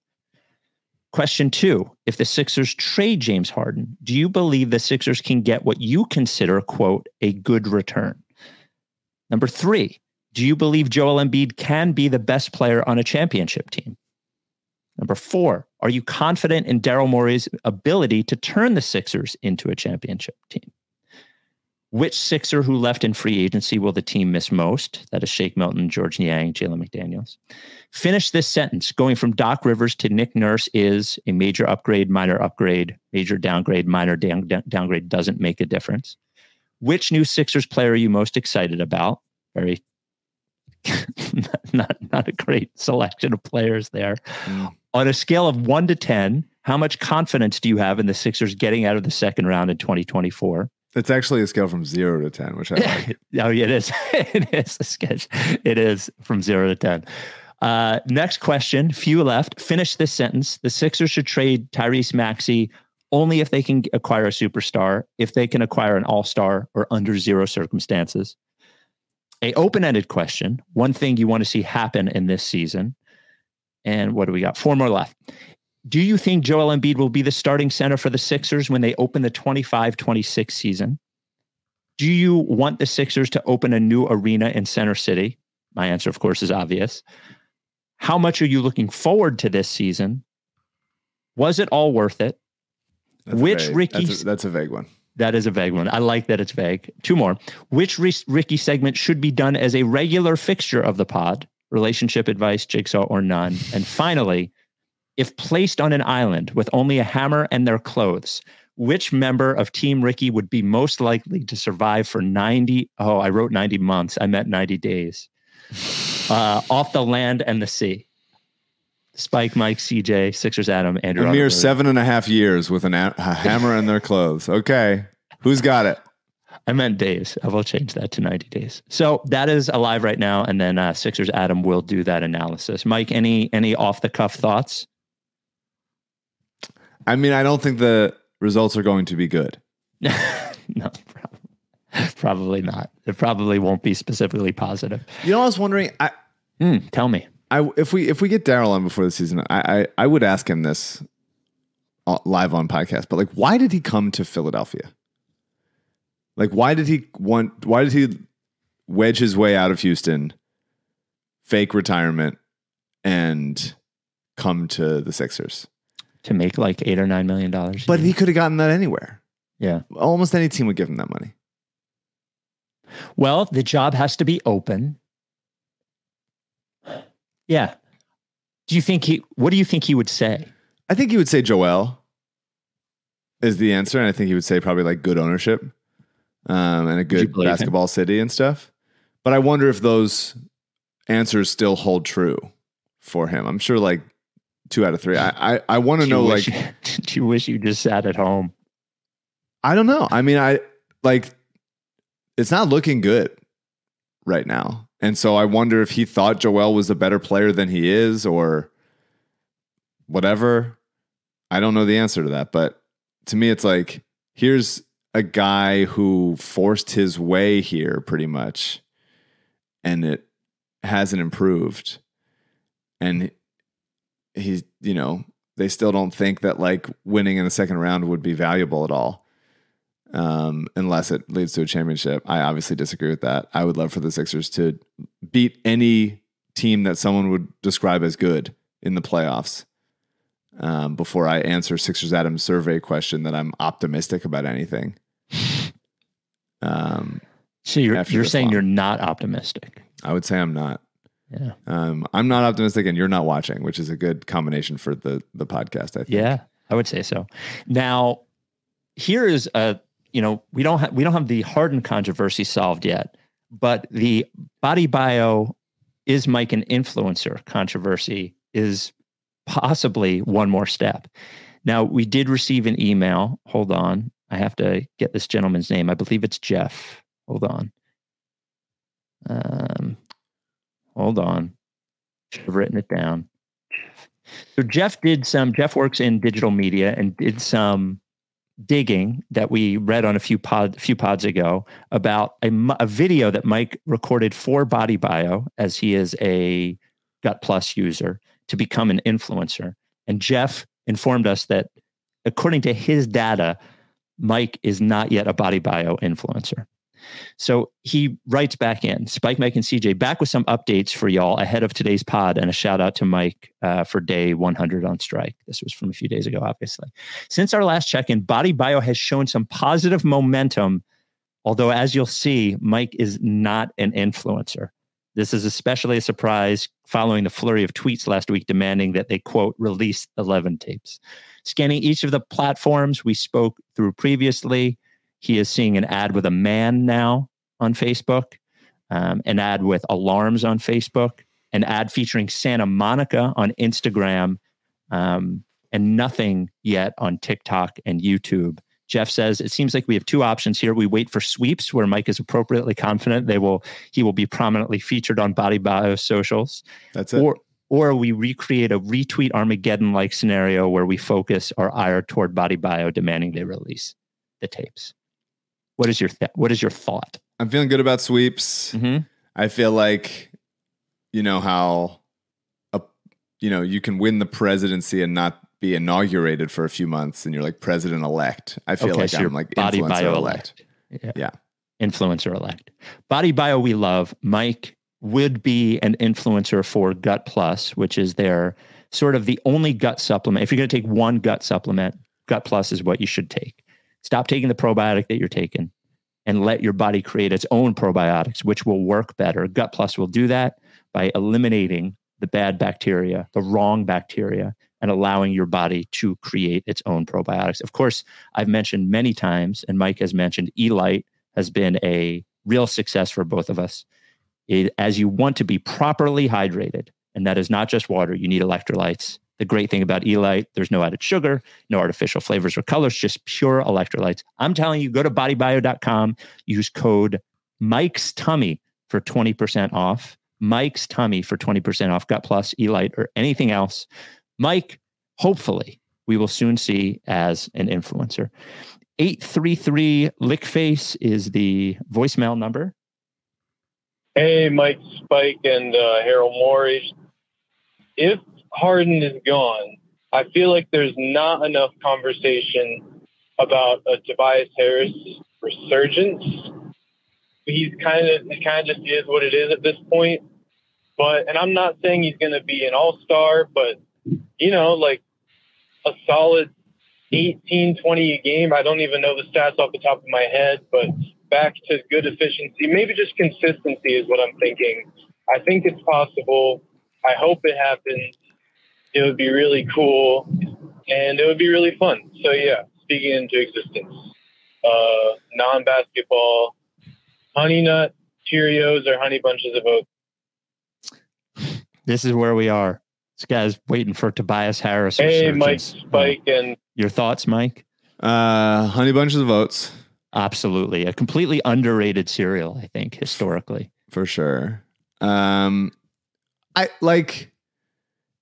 Question two If the Sixers trade James Harden, do you believe the Sixers can get what you consider, quote, a good return? Number three, do you believe Joel Embiid can be the best player on a championship team? Number four, are you confident in Daryl Morey's ability to turn the Sixers into a championship team? Which Sixer who left in free agency will the team miss most? That is Shake Milton, George Niang, Jalen McDaniels. Finish this sentence. Going from Doc Rivers to Nick Nurse is a major upgrade, minor upgrade, major downgrade, minor down, down- downgrade doesn't make a difference. Which new Sixers player are you most excited about? Very not not a great selection of players there. Mm. On a scale of one to ten, how much confidence do you have in the Sixers getting out of the second round in 2024? It's actually a scale from zero to ten, which I like. oh, yeah, it is. it is a sketch. It is from zero to ten. Uh, next question. Few left. Finish this sentence. The Sixers should trade Tyrese Maxey only if they can acquire a superstar, if they can acquire an all-star, or under zero circumstances. A open-ended question. One thing you want to see happen in this season. And what do we got? Four more left. Do you think Joel Embiid will be the starting center for the Sixers when they open the 25 26 season? Do you want the Sixers to open a new arena in Center City? My answer, of course, is obvious. How much are you looking forward to this season? Was it all worth it? That's Which. Ricky- That's a, that's a vague one. That is a vague one. I like that it's vague. Two more. Which Ri- Ricky segment should be done as a regular fixture of the pod? Relationship advice, jigsaw, or none? And finally, if placed on an island with only a hammer and their clothes, which member of Team Ricky would be most likely to survive for 90? Oh, I wrote 90 months. I meant 90 days. Uh, off the land and the sea. Spike, Mike, CJ, Sixers, Adam, Andrew. A mere seven and a half years with an a, a hammer in their clothes. Okay. Who's got it? I meant days. I will change that to 90 days. So that is alive right now. And then uh, Sixers Adam will do that analysis. Mike, any any off the cuff thoughts? I mean, I don't think the results are going to be good. no, probably, probably not. It probably won't be specifically positive. You know, I was wondering. I Hmm, tell me. I if we if we get Daryl on before the season, I, I I would ask him this uh, live on podcast. But like, why did he come to Philadelphia? Like, why did he want? Why did he wedge his way out of Houston, fake retirement, and come to the Sixers? To make like eight or nine million dollars. But he could have gotten that anywhere. yeah. Almost any team would give him that money. Well, the job has to be open. Yeah. Do you think he what do you think he would say? I think he would say Joel is the answer, and I think he would say probably like good ownership um, and a good believe him? basketball city and stuff. But I wonder if those answers still hold true for him. I'm sure like two out of three. I I, I want to know like wish you- do you wish you just sat at home? I don't know. I mean I like it's not looking good right now. And so I wonder if he thought Joel was a better player than he is or whatever. I don't know the answer to that, but to me it's like here's a guy who forced his way here pretty much and it hasn't improved. And he's, you know, they still don't think that like winning in the second round would be valuable at all um, unless it leads to a championship. I obviously disagree with that. I would love for the Sixers to beat any team that someone would describe as good in the playoffs. Um, before I answer Sixers Adams survey question that I'm optimistic about anything. Um, So you're you're saying you're not optimistic. I would say I'm not. Yeah. Um, I'm not optimistic, and you're not watching, which is a good combination for the the podcast. I think. Yeah, I would say so. Now, here is a you know we don't have we don't have the Harden controversy solved yet, but the body bio is Mike an influencer controversy is possibly one more step. Now we did receive an email. Hold on, I have to get this gentleman's name. I believe it's Jeff. Hold on. Um, hold on. Should have written it down. So Jeff did some. Jeff works in digital media and did some digging that we read on a few pod few pods ago about a, a video that Mike recorded for Body Bio as he is a Gut Plus user to become an influencer. And Jeff informed us that according to his data, Mike is not yet a Body Bio influencer. So he writes back in Spike, Mike, and CJ back with some updates for y'all ahead of today's pod, and a shout out to Mike uh, for day 100 on strike. This was from a few days ago, obviously. Since our last check in, Body Bio has shown some positive momentum, although, as you'll see, Mike is not an influencer. This is especially a surprise following the flurry of tweets last week demanding that they, quote, release 11 tapes. Scanning each of the platforms we spoke through previously, he is seeing an ad with a man now on Facebook, um, an ad with alarms on Facebook, an ad featuring Santa Monica on Instagram, um, and nothing yet on TikTok and YouTube. Jeff says it seems like we have two options here. We wait for sweeps where Mike is appropriately confident they will he will be prominently featured on Body Bio socials, That's it. or or we recreate a retweet Armageddon like scenario where we focus our ire toward Body Bio demanding they release the tapes. What is your th- what is your thought? I'm feeling good about sweeps. Mhm. I feel like, you know how, a, you know, you can win the presidency and not be inaugurated for a few months, and you're like president elect. I feel Okay, like so I'm like Body influencer Bio elect. Yeah. Yeah. Influencer elect. Body Bio we love. Mike would be an influencer for Gut Plus, which is their sort of the only gut supplement. If you're going to take one gut supplement, Gut Plus is what you should take. Stop taking the probiotic that you're taking and let your body create its own probiotics, which will work better. Gut Plus will do that by eliminating the bad bacteria, the wrong bacteria, and allowing your body to create its own probiotics. Of course, I've mentioned many times, and Mike has mentioned, Elite has been a real success for both of us. It, as you want to be properly hydrated, and that is not just water, you need electrolytes. The great thing about Elite, there's no added sugar, no artificial flavors or colors, just pure electrolytes. I'm telling you, go to bodybio.com, use code Mike's Tummy for 20% off. Mike's Tummy for 20% off Gut Plus, Elite, or anything else. Mike, hopefully, we will soon see as an influencer. 833 Lickface is the voicemail number. Hey, Mike Spike and uh, Harold Morris. If Harden is gone, I feel like there's not enough conversation about a Tobias Harris resurgence. He's kind of it kind of just is what it is at this point. But and I'm not saying he's going to be an all star, but you know, like a solid 18, 20 a game. I don't even know the stats off the top of my head, but back to good efficiency. Maybe just consistency is what I'm thinking. I think it's possible. I hope it happens. It would be really cool and it would be really fun. So, yeah, speaking into existence. Uh, non basketball, honey nut, Cheerios, or honey bunches of oats. This is where we are. This guy's waiting for Tobias Harris. Hey, Mike resurgence. Spike and Your thoughts, Mike? Uh, honey bunches of oats Absolutely. A completely underrated cereal, I think, historically. for sure. Um, I like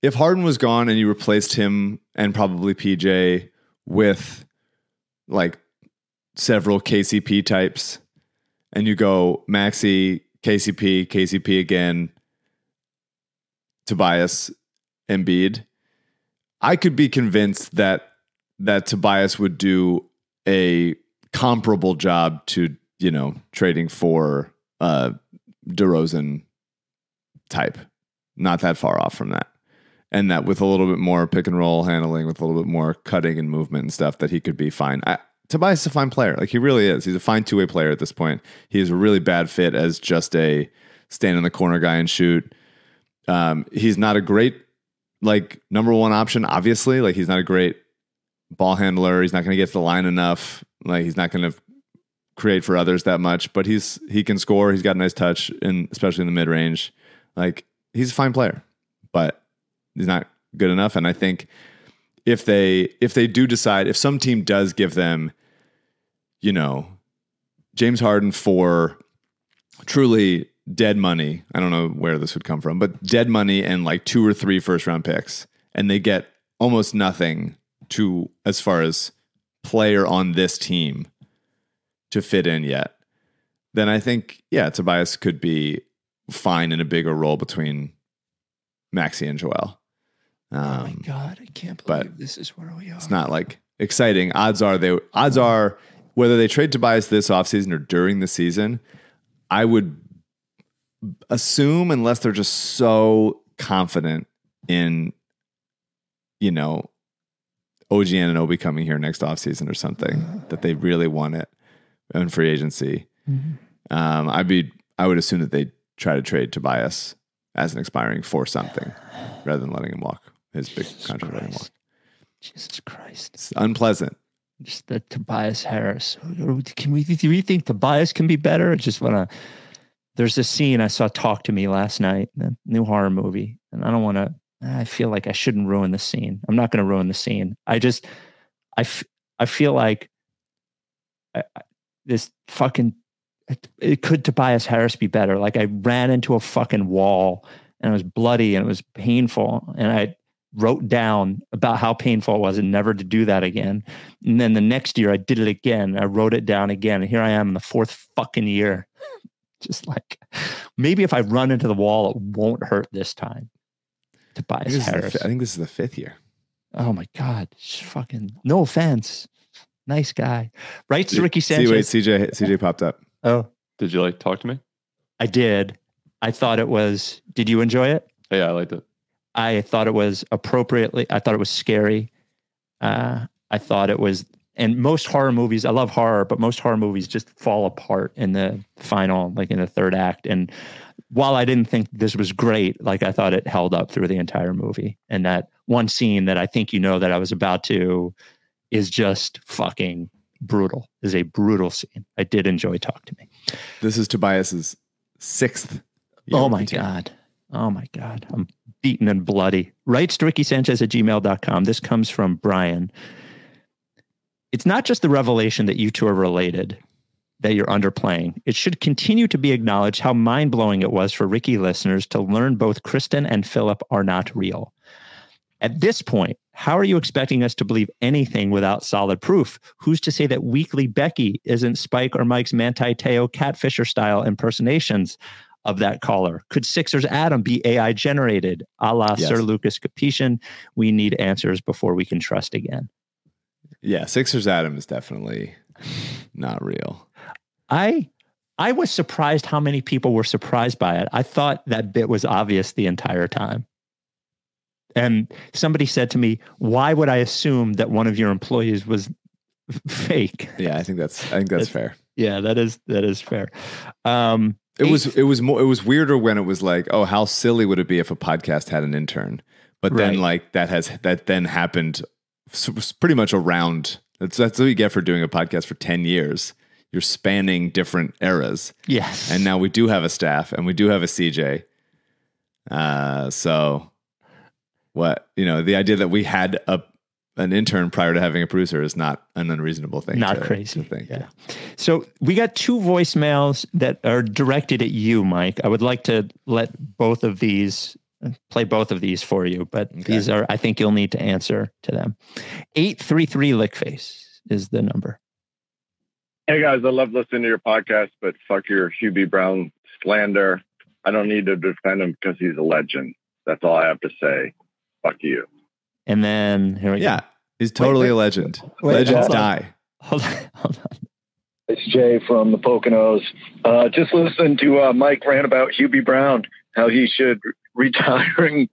if Harden was gone and you replaced him and probably PJ with like several KCP types, and you go Maxey, KCP, KCP again, Tobias, Embiid, I could be convinced that that Tobias would do a comparable job to you know trading for uh DeRozan type, not that far off from that. And that with a little bit more pick and roll handling, with a little bit more cutting and movement and stuff, that he could be fine. I, Tobias is a fine player. Like he really is. He's a fine two way player at this point. He is a really bad fit as just a stand in the corner guy and shoot. Um, he's not a great like number one option, obviously. Like he's not a great ball handler. He's not going to get to the line enough. Like he's not going to create for others that much, but he's he can score. He's got a nice touch, and especially in the mid range. Like he's a fine player, but he's not good enough. And I think if they if they do decide if some team does give them, you know, James Harden for truly dead money. I don't know where this would come from, but dead money and like two or three first round picks, and they get almost nothing to as far as player on this team to fit in yet. Then I think yeah, Tobias could be fine in a bigger role between Maxey and Joel. Um, oh my God. I can't but believe this is where we are. it's not like exciting. Odds are they odds are whether they trade Tobias this offseason or during the season, I would assume unless they're just so confident in you know OG and Obi coming here next offseason or something that they really want it in free agency. Um, I'd be I would assume that they try to trade Tobias as an expiring for something rather than letting him walk. His big contract letting him walk. Jesus Christ. It's unpleasant. Just the Tobias Harris. Can we do we think Tobias can be better? I just wanna there's a scene I saw talk to me last night, the new horror movie. And I don't want to I feel like I shouldn't ruin the scene. I'm not going to ruin the scene. I just I, f- I feel like I, I- this fucking it could Tobias Harris be better? Like I ran into a fucking wall and it was bloody and it was painful and I wrote down about how painful it was and never to do that again. And then the next year I did it again. I wrote it down again and here I am in the fourth fucking year. Just like maybe if I run into the wall it won't hurt this time. I Tobias think, this is the Harris. I think this is the fifth year. Oh my God. Just fucking no offense. Nice guy. Right, See- Ricky See, Sanchez. wait, CJ CJ popped up. Oh, Did you like talk to me? I did. I thought it was. Did you enjoy it? Yeah, I liked it. I thought it was appropriately. I thought it was scary. Uh, I thought it was, and most horror movies. I love horror, but most horror movies just fall apart in the final, like in the third act. And while I didn't think this was great, like I thought it held up through the entire movie. And that one scene that I think you know that I was about to is just fucking brutal. Is a brutal scene. I did enjoy Talk to Me. This is Tobias's sixth. Oh my. God. Oh my God. I'm beaten and bloody. Rights to Ricky Sanchez at gmail.com. This comes from Brian. It's not just the revelation that you two are related that you're underplaying. It should continue to be acknowledged how mind blowing it was for Ricky listeners to learn both Kristen and Philip are not real. At this point, how are you expecting us to believe anything without solid proof? Who's to say that Weekly Becky isn't Spike or Mike's Manti Te'o catfisher style impersonations of that caller? Could Sixers Adam be AI generated, a la Yes. Sir Lucas Capetian? We need answers before we can trust again. Yeah, Sixers Adam is definitely not real. I I was surprised how many people were surprised by it. I thought that bit was obvious the entire time. And somebody said to me, "Why would I assume that one of your employees was fake?" Yeah, I think that's I think that's fair. Yeah, that is that is fair. Um, It was it was more it was weirder when it was like, oh, how silly would it be if a podcast had an intern? But then like that has that then happened pretty much around. That's that's what you get for doing a podcast for ten years. You're spanning different eras, yes, and now we do have a staff, and we do have a CJ. Uh, so what you know, the idea that we had a an intern prior to having a producer is not an unreasonable thing. not to- crazy. to think. Yeah. So we got two voicemails that are directed at you, Mike. I would like to let both of these play both of these for you, but these are I think you'll need to answer to them. Eight three three lickface is the number. Hey guys, I love listening to your podcast, but fuck your Hubie Brown slander. I don't need to defend him because he's a legend. That's all I have to say. Fuck you. And then here we Yeah, go. he's totally wait. a legend. Wait, Legends hold die. Hold on, hold on. It's Jay from the Poconos. Uh, just listen to uh, Mike rant about Hubie Brown, how he should retire and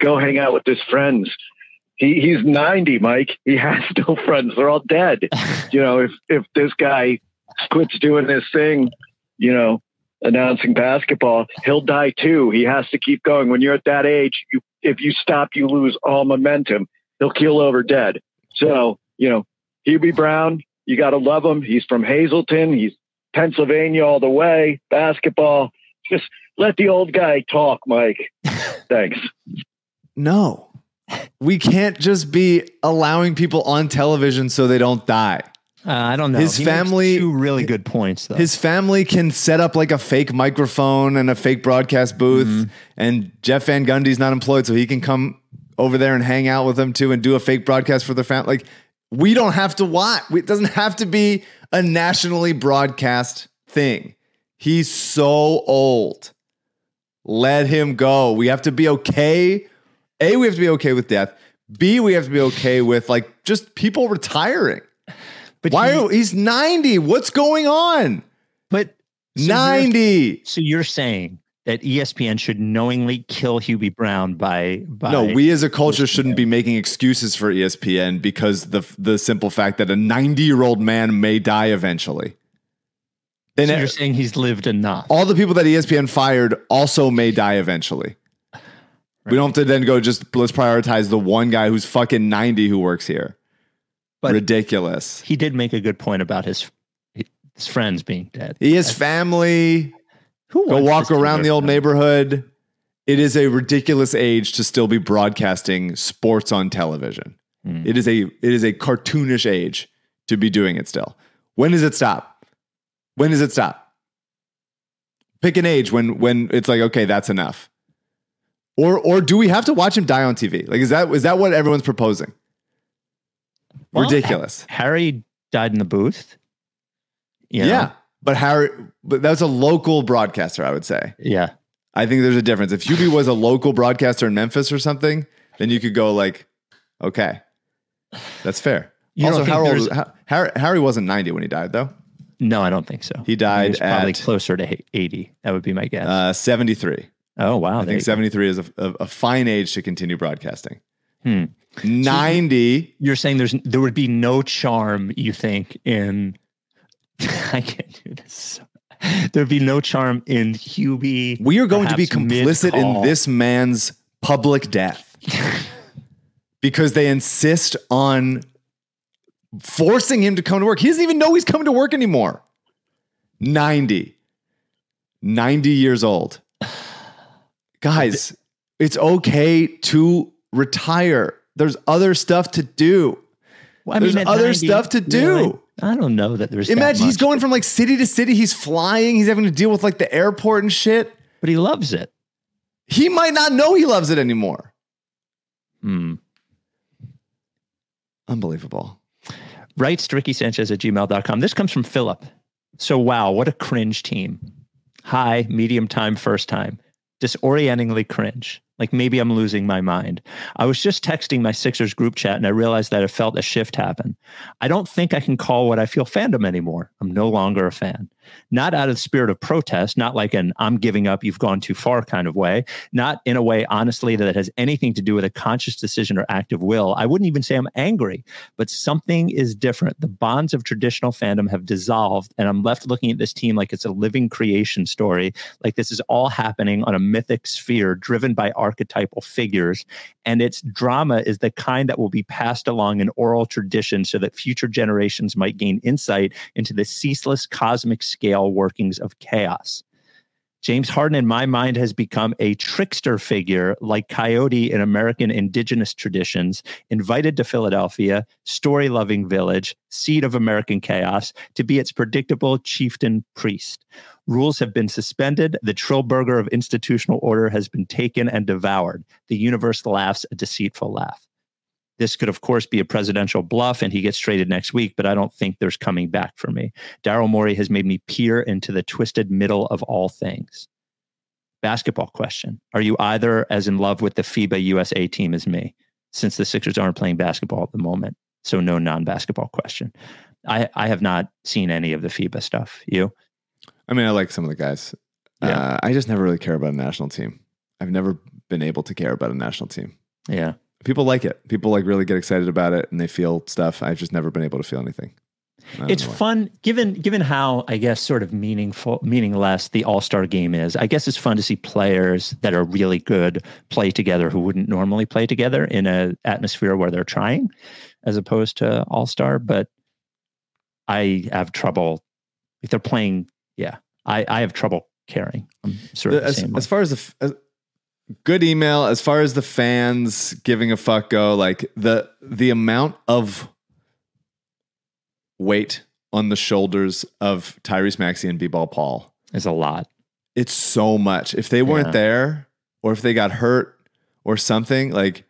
go hang out with his friends. He, he's 90, Mike. He has no friends. They're all dead. you know, if, if this guy quits doing this thing, you know, announcing basketball, he'll die too. He has to keep going. When you're at that age, you, if you stop, you lose all momentum. He'll keel over dead. So, you know, Hubie Brown, you got to love him. He's from Hazleton. He's Pennsylvania all the way. Basketball. Just let the old guy talk, Mike. Thanks. No. We can't just be allowing people on television so they don't die. Uh, I don't know. His He family- two really good points though. His family can set up like a fake microphone and a fake broadcast booth, Mm-hmm. and Jeff Van Gundy's not employed, so he can come over there and hang out with them too and do a fake broadcast for their family. Like we don't have to watch. It doesn't have to be a nationally broadcast thing. He's so old. Let him go. We have to be okay. A, we have to be okay with death. B, we have to be okay with like just people retiring. But Why he- he's 90? What's going on? but so you're- 90. So you're saying that ESPN should knowingly kill Hubie Brown by by No, we as a culture shouldn't be making excuses for ESPN because the the simple fact that a 90 year old man may die eventually. And so you're saying he's lived enough. all the people that ESPN fired also may die eventually. We don't have to then go just let's prioritize the one guy who's fucking 90 who works here. But- Ridiculous. He did make a good point about his his friends being dead. He has family. Who Go walk around the old neighborhood. It is a ridiculous age to still be broadcasting sports on television. Hmm. It is a it is a cartoonish age to be doing it still. When does it stop? When does it stop? Pick an age when when it's like okay, that's enough. Or or do we have to watch him die on TV? Like is that is that what everyone's proposing? Well, Ridiculous. Harry died in the booth. You know? Yeah. But Harry but that's a local broadcaster, I would say. Yeah. I think there's a difference. If Hubie was a local broadcaster in Memphis or something, then you could go like, okay, that's fair. You also, how old? how, Harry, Harry wasn't 90 when he died, though. No, I don't think so. He died He's probably at closer to 80. That would be my guess. uh, 73. oh, wow. I think you go. 73 is a, a, a fine age to continue broadcasting. Hmm. 90. You're saying there's there would be no charm, you think, in I can't do this. There'd be no charm in Hubie. We are going to be complicit in mid-call. this man's public death because they insist on forcing him to come to work. He doesn't even know he's coming to work anymore. 90. 90 years old. Guys, it's okay to retire. There's other stuff to do. Well, I There's mean, at other 90, stuff to do. really, I don't know that there's. that Imagine he's going from like city to city. He's flying. He's having to deal with like the airport and shit. but he loves it. He might not know he loves it anymore. Hmm. Unbelievable. Writes Ricky Sanchez at gmail.com. This comes from Philip. So, wow, what a cringe team. High, medium time, first time. Disorientingly cringe. Like maybe I'm losing my mind. I was just texting my Sixers group chat and I realized that I felt a shift happen. I don't think I can call what I feel fandom anymore. I'm no longer a fan. Not out of the spirit of protest, not like an I'm giving up, you've gone too far kind of way, not in a way, honestly, that has anything to do with a conscious decision or active will. I wouldn't even say I'm angry, but something is different. The bonds of traditional fandom have dissolved, and I'm left looking at this team like it's a living creation story, like this is all happening on a mythic sphere driven by archetypal figures. And its drama is the kind that will be passed along in oral tradition so that future generations might gain insight into the ceaseless cosmic scale workings of chaos. James Harden, in my mind, has become a trickster figure like Coyote in American indigenous traditions, invited to Philadelphia, story loving village, seat of American chaos, to be its predictable chieftain priest. Rules have been suspended. The Trillburger of institutional order has been taken and devoured. The universe laughs a deceitful laugh. This could, of course, be a presidential bluff and he gets traded next week, but I don't think there's coming back for me. Daryl Morey has made me peer into the twisted middle of all things. Basketball question Are you either as in love with the FIBA USA team as me, since the Sixers aren't playing basketball at the moment? So, no non basketball question. I, I have not seen any of the FIBA stuff. You? I mean, I like some of the guys. Yeah. Uh, I just never really care about a national team. I've never been able to care about a national team. Yeah. People like it. People like really get excited about it and they feel stuff. I've just never been able to feel anything. It's fun given given how I guess sort of meaningful meaningless the All Star game is. I guess it's fun to see players that are really good play together who wouldn't normally play together in a atmosphere where they're trying, as opposed to All Star. But I have trouble if they're playing. Yeah, I I have trouble caring. I'm sort of the as, same. as far as the as, good email, as far as the fans giving a fuck go, like the the amount of weight on the shoulders of Tyrese Maxey and B-Ball Paul is a lot. It's so much. If they weren't Yeah. there, or if they got hurt, or something, like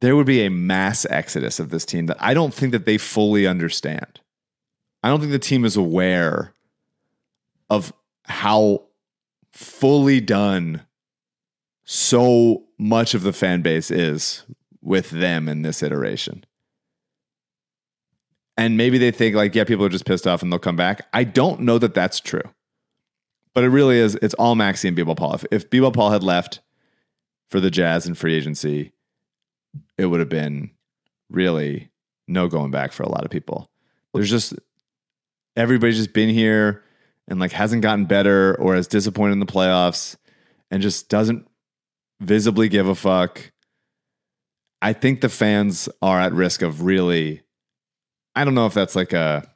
there would be a mass exodus of this team that I don't think that they fully understand. I don't think the team is aware of how fully done so much of the fan base is with them in this iteration. And maybe they think like, yeah, people are just pissed off and they'll come back. I don't know that that's true. But it really is, it's all Maxey and B-Ball Paul. If, if B-Ball Paul had left for the Jazz and free agency, it would have been really no going back for a lot of people. There's just everybody's just been here and like hasn't gotten better or is disappointed in the playoffs and just doesn't visibly give a fuck. I think the fans are at risk of really I don't know if that's like a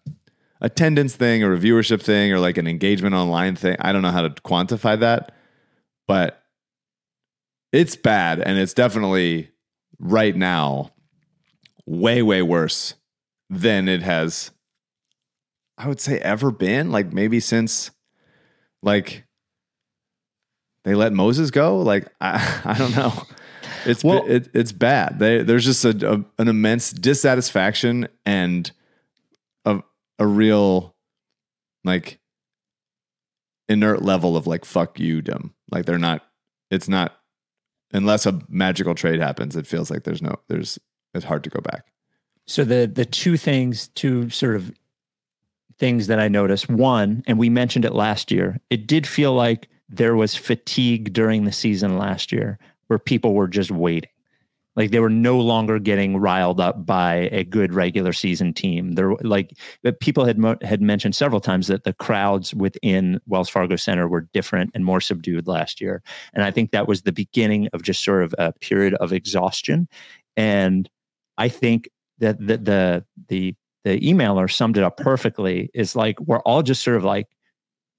attendance thing or a viewership thing or like an engagement online thing. I don't know how to quantify that, but it's bad and it's definitely right now way way worse than it has I would say ever been like maybe since like they let Moses go? Like I, I don't know. It's Well- it, it's bad. They, there's just a, a- an immense dissatisfaction and a, a real like inert level of like fuck you dumb like they're not it's not unless a magical trade happens it feels like there's no there's it's hard to go back. So the the two things, two sort of things that I noticed. One, and we mentioned it last year, it did feel like there was fatigue during the season last year where people were just waiting. Like they were no longer getting riled up by a good regular season team. There, like people had mo- had mentioned several times that the crowds within Wells Fargo Center were different and more subdued last year, and I think that was the beginning of just sort of a period of exhaustion. And I think that the the the, the emailer summed it up perfectly. Is like we're all just sort of like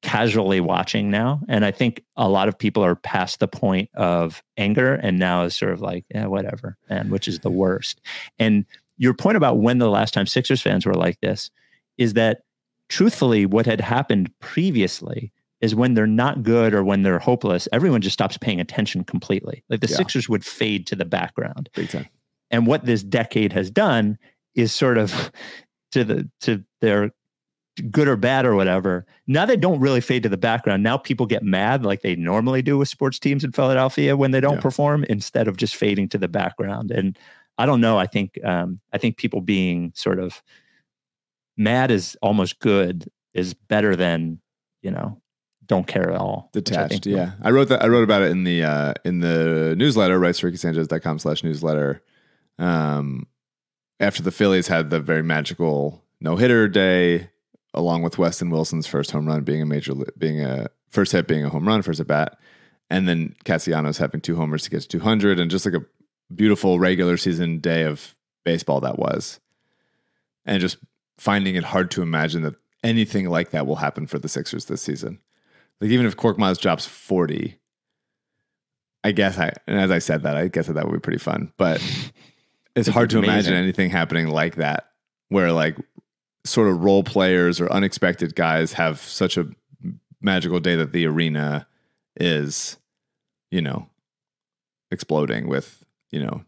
casually watching now. And I think a lot of people are past the point of anger and now is sort of like, yeah, whatever, and which is the worst. And your point about when the last time Sixers fans were like this is that truthfully, what had happened previously is when they're not good or when they're hopeless, everyone just stops paying attention completely. Like the Yeah. Sixers would fade to the background. And what this decade has done is sort of to the to their good or bad or whatever. Now they don't really fade to the background. Now people get mad like they normally do with sports teams in Philadelphia when they don't Yeah. perform instead of just fading to the background. And I don't know. I think um, I think people being sort of mad is almost good is better than you know don't care at all. I detached think- yeah i wrote that i wrote about it in the uh in the newsletter right rickysanchez.com slash newsletter um after the phillies had the very magical no-hitter day along with weston wilson's first home run being a major being a first hit being a home run first at bat and then Castellanos having two homers to get to 200 and just like a beautiful regular season day of baseball that was and just finding it hard to imagine that anything like that will happen for the Sixers this season. Like even if Korkmaz drops 40, I guess I and as I said that, I guess that, that would be pretty fun. But it's It'd hard to imagine anything happening like that where like sort of role players or unexpected guys have such a magical day that the arena is, you know, exploding with, you know,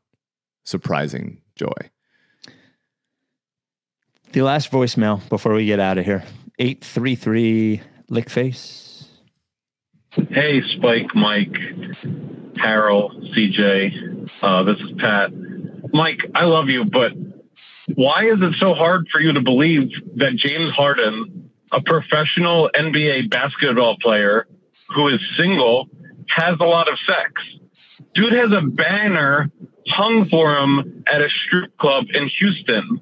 surprising joy. The last voicemail before we get out of here 833 lick face. Hey, Spike, Mike, Harold, CJ. Uh, this is Pat. Mike, I love you, but why is it so hard for you to believe that James Harden, a professional NBA basketball player who is single, has a lot of sex? Dude has a banner hung for him at a strip club in Houston.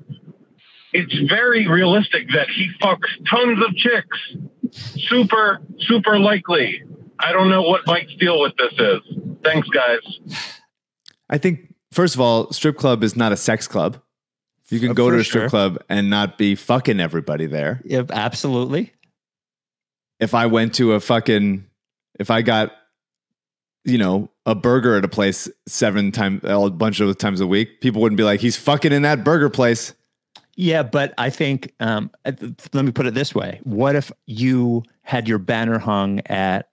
It's very realistic that he fucks tons of chicks. Super, super likely. I don't know what Mike's deal with this is. Thanks, guys. I think first of all, strip club is not a sex club. You can go to a strip sure. club and not be fucking everybody there. Yep, absolutely. If I went to a fucking, if I got, you know, a burger at a place seven times, a bunch of times a week, people wouldn't be like, he's fucking in that burger place. Yeah, but I think um, let me put it this way: What if you had your banner hung at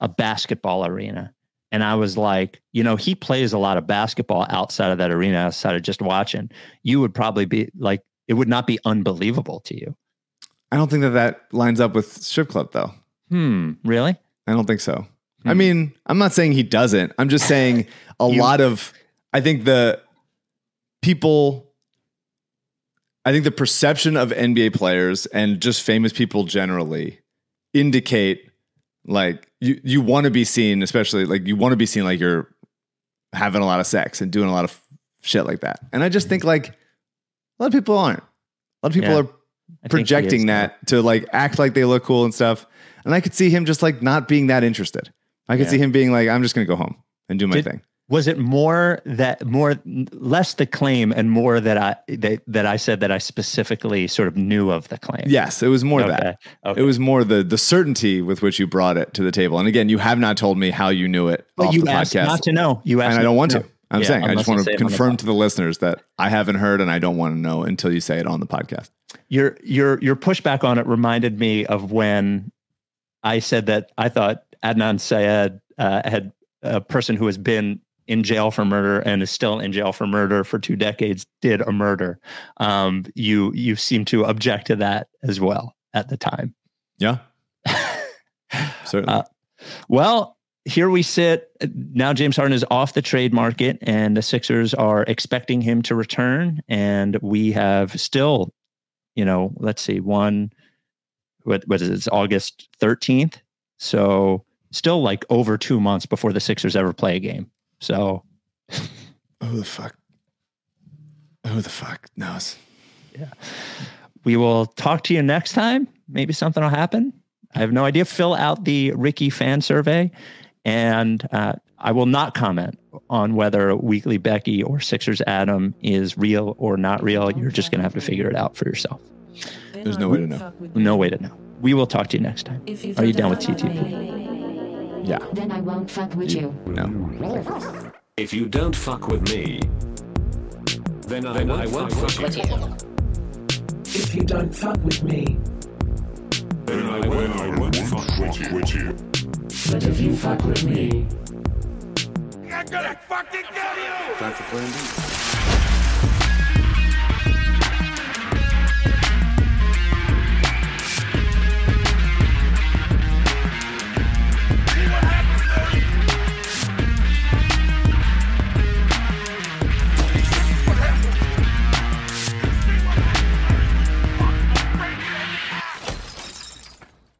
a basketball arena, and I was like, you know, he plays a lot of basketball outside of that arena, outside of just watching. You would probably be like, it would not be unbelievable to you. I don't think that that lines up with strip club though. Hmm. Really? I don't think so. I mean, I'm not saying he doesn't. I'm just saying a You- lot of, I think the people, I think the perception of NBA players and just famous people generally indicate like you, you want to be seen, especially like you want to be seen like you're having a lot of sex and doing a lot of shit like that. And I just mm-hmm. think like a lot of people aren't. A lot of people Yeah. are I think he projecting that to like act like they look cool and stuff. And I could see him just like not being that interested. I could Yeah. see him being like, I'm just going to go home and do my Did- thing. Was it more that more less the claim and more that I that, that I said that I specifically sort of knew of the claim? Yes, it was more Okay. that. Okay. It was more the the certainty with which you brought it to the table. And again, you have not told me how you knew it But off you the asked podcast. not to know. You asked and I don't want know. to. I'm Yeah, saying I just want to confirm to the listeners that I haven't heard and I don't want to know until you say it on the podcast. your your your pushback on it reminded me of when I said that I thought Adnan Syed uh, had a person who has been in jail for murder and is still in jail for murder for two decades did a murder. Um, you you seem to object to that as well at the time. Yeah. Certainly. Uh, well, here we sit. Now James Harden is off the trade market, and the Sixers are expecting him to return. And we have still, you know, let's see, one, what what is it? It's August 13th. So still like over two months before the Sixers ever play a game. So Who the fuck? Who the fuck knows? Yeah. We will talk to you next time. Maybe something will happen. I have no idea. Fill out the Ricky fan survey, and uh, I will not comment on whether Weekly Becky or Sixers Adam is real or not real. You're just going to have to figure it out for yourself. There's no way to know. No way to know. We will talk to you next time. Are you down with TTP? Yeah. Then I won't fuck with you. No. If you don't fuck with me, then I, then I won't fuck with you. If you don't fuck with me, Then I, then I won't fuck with you. but if you fuck with me, I'm gonna fucking kill you! Time for plan B.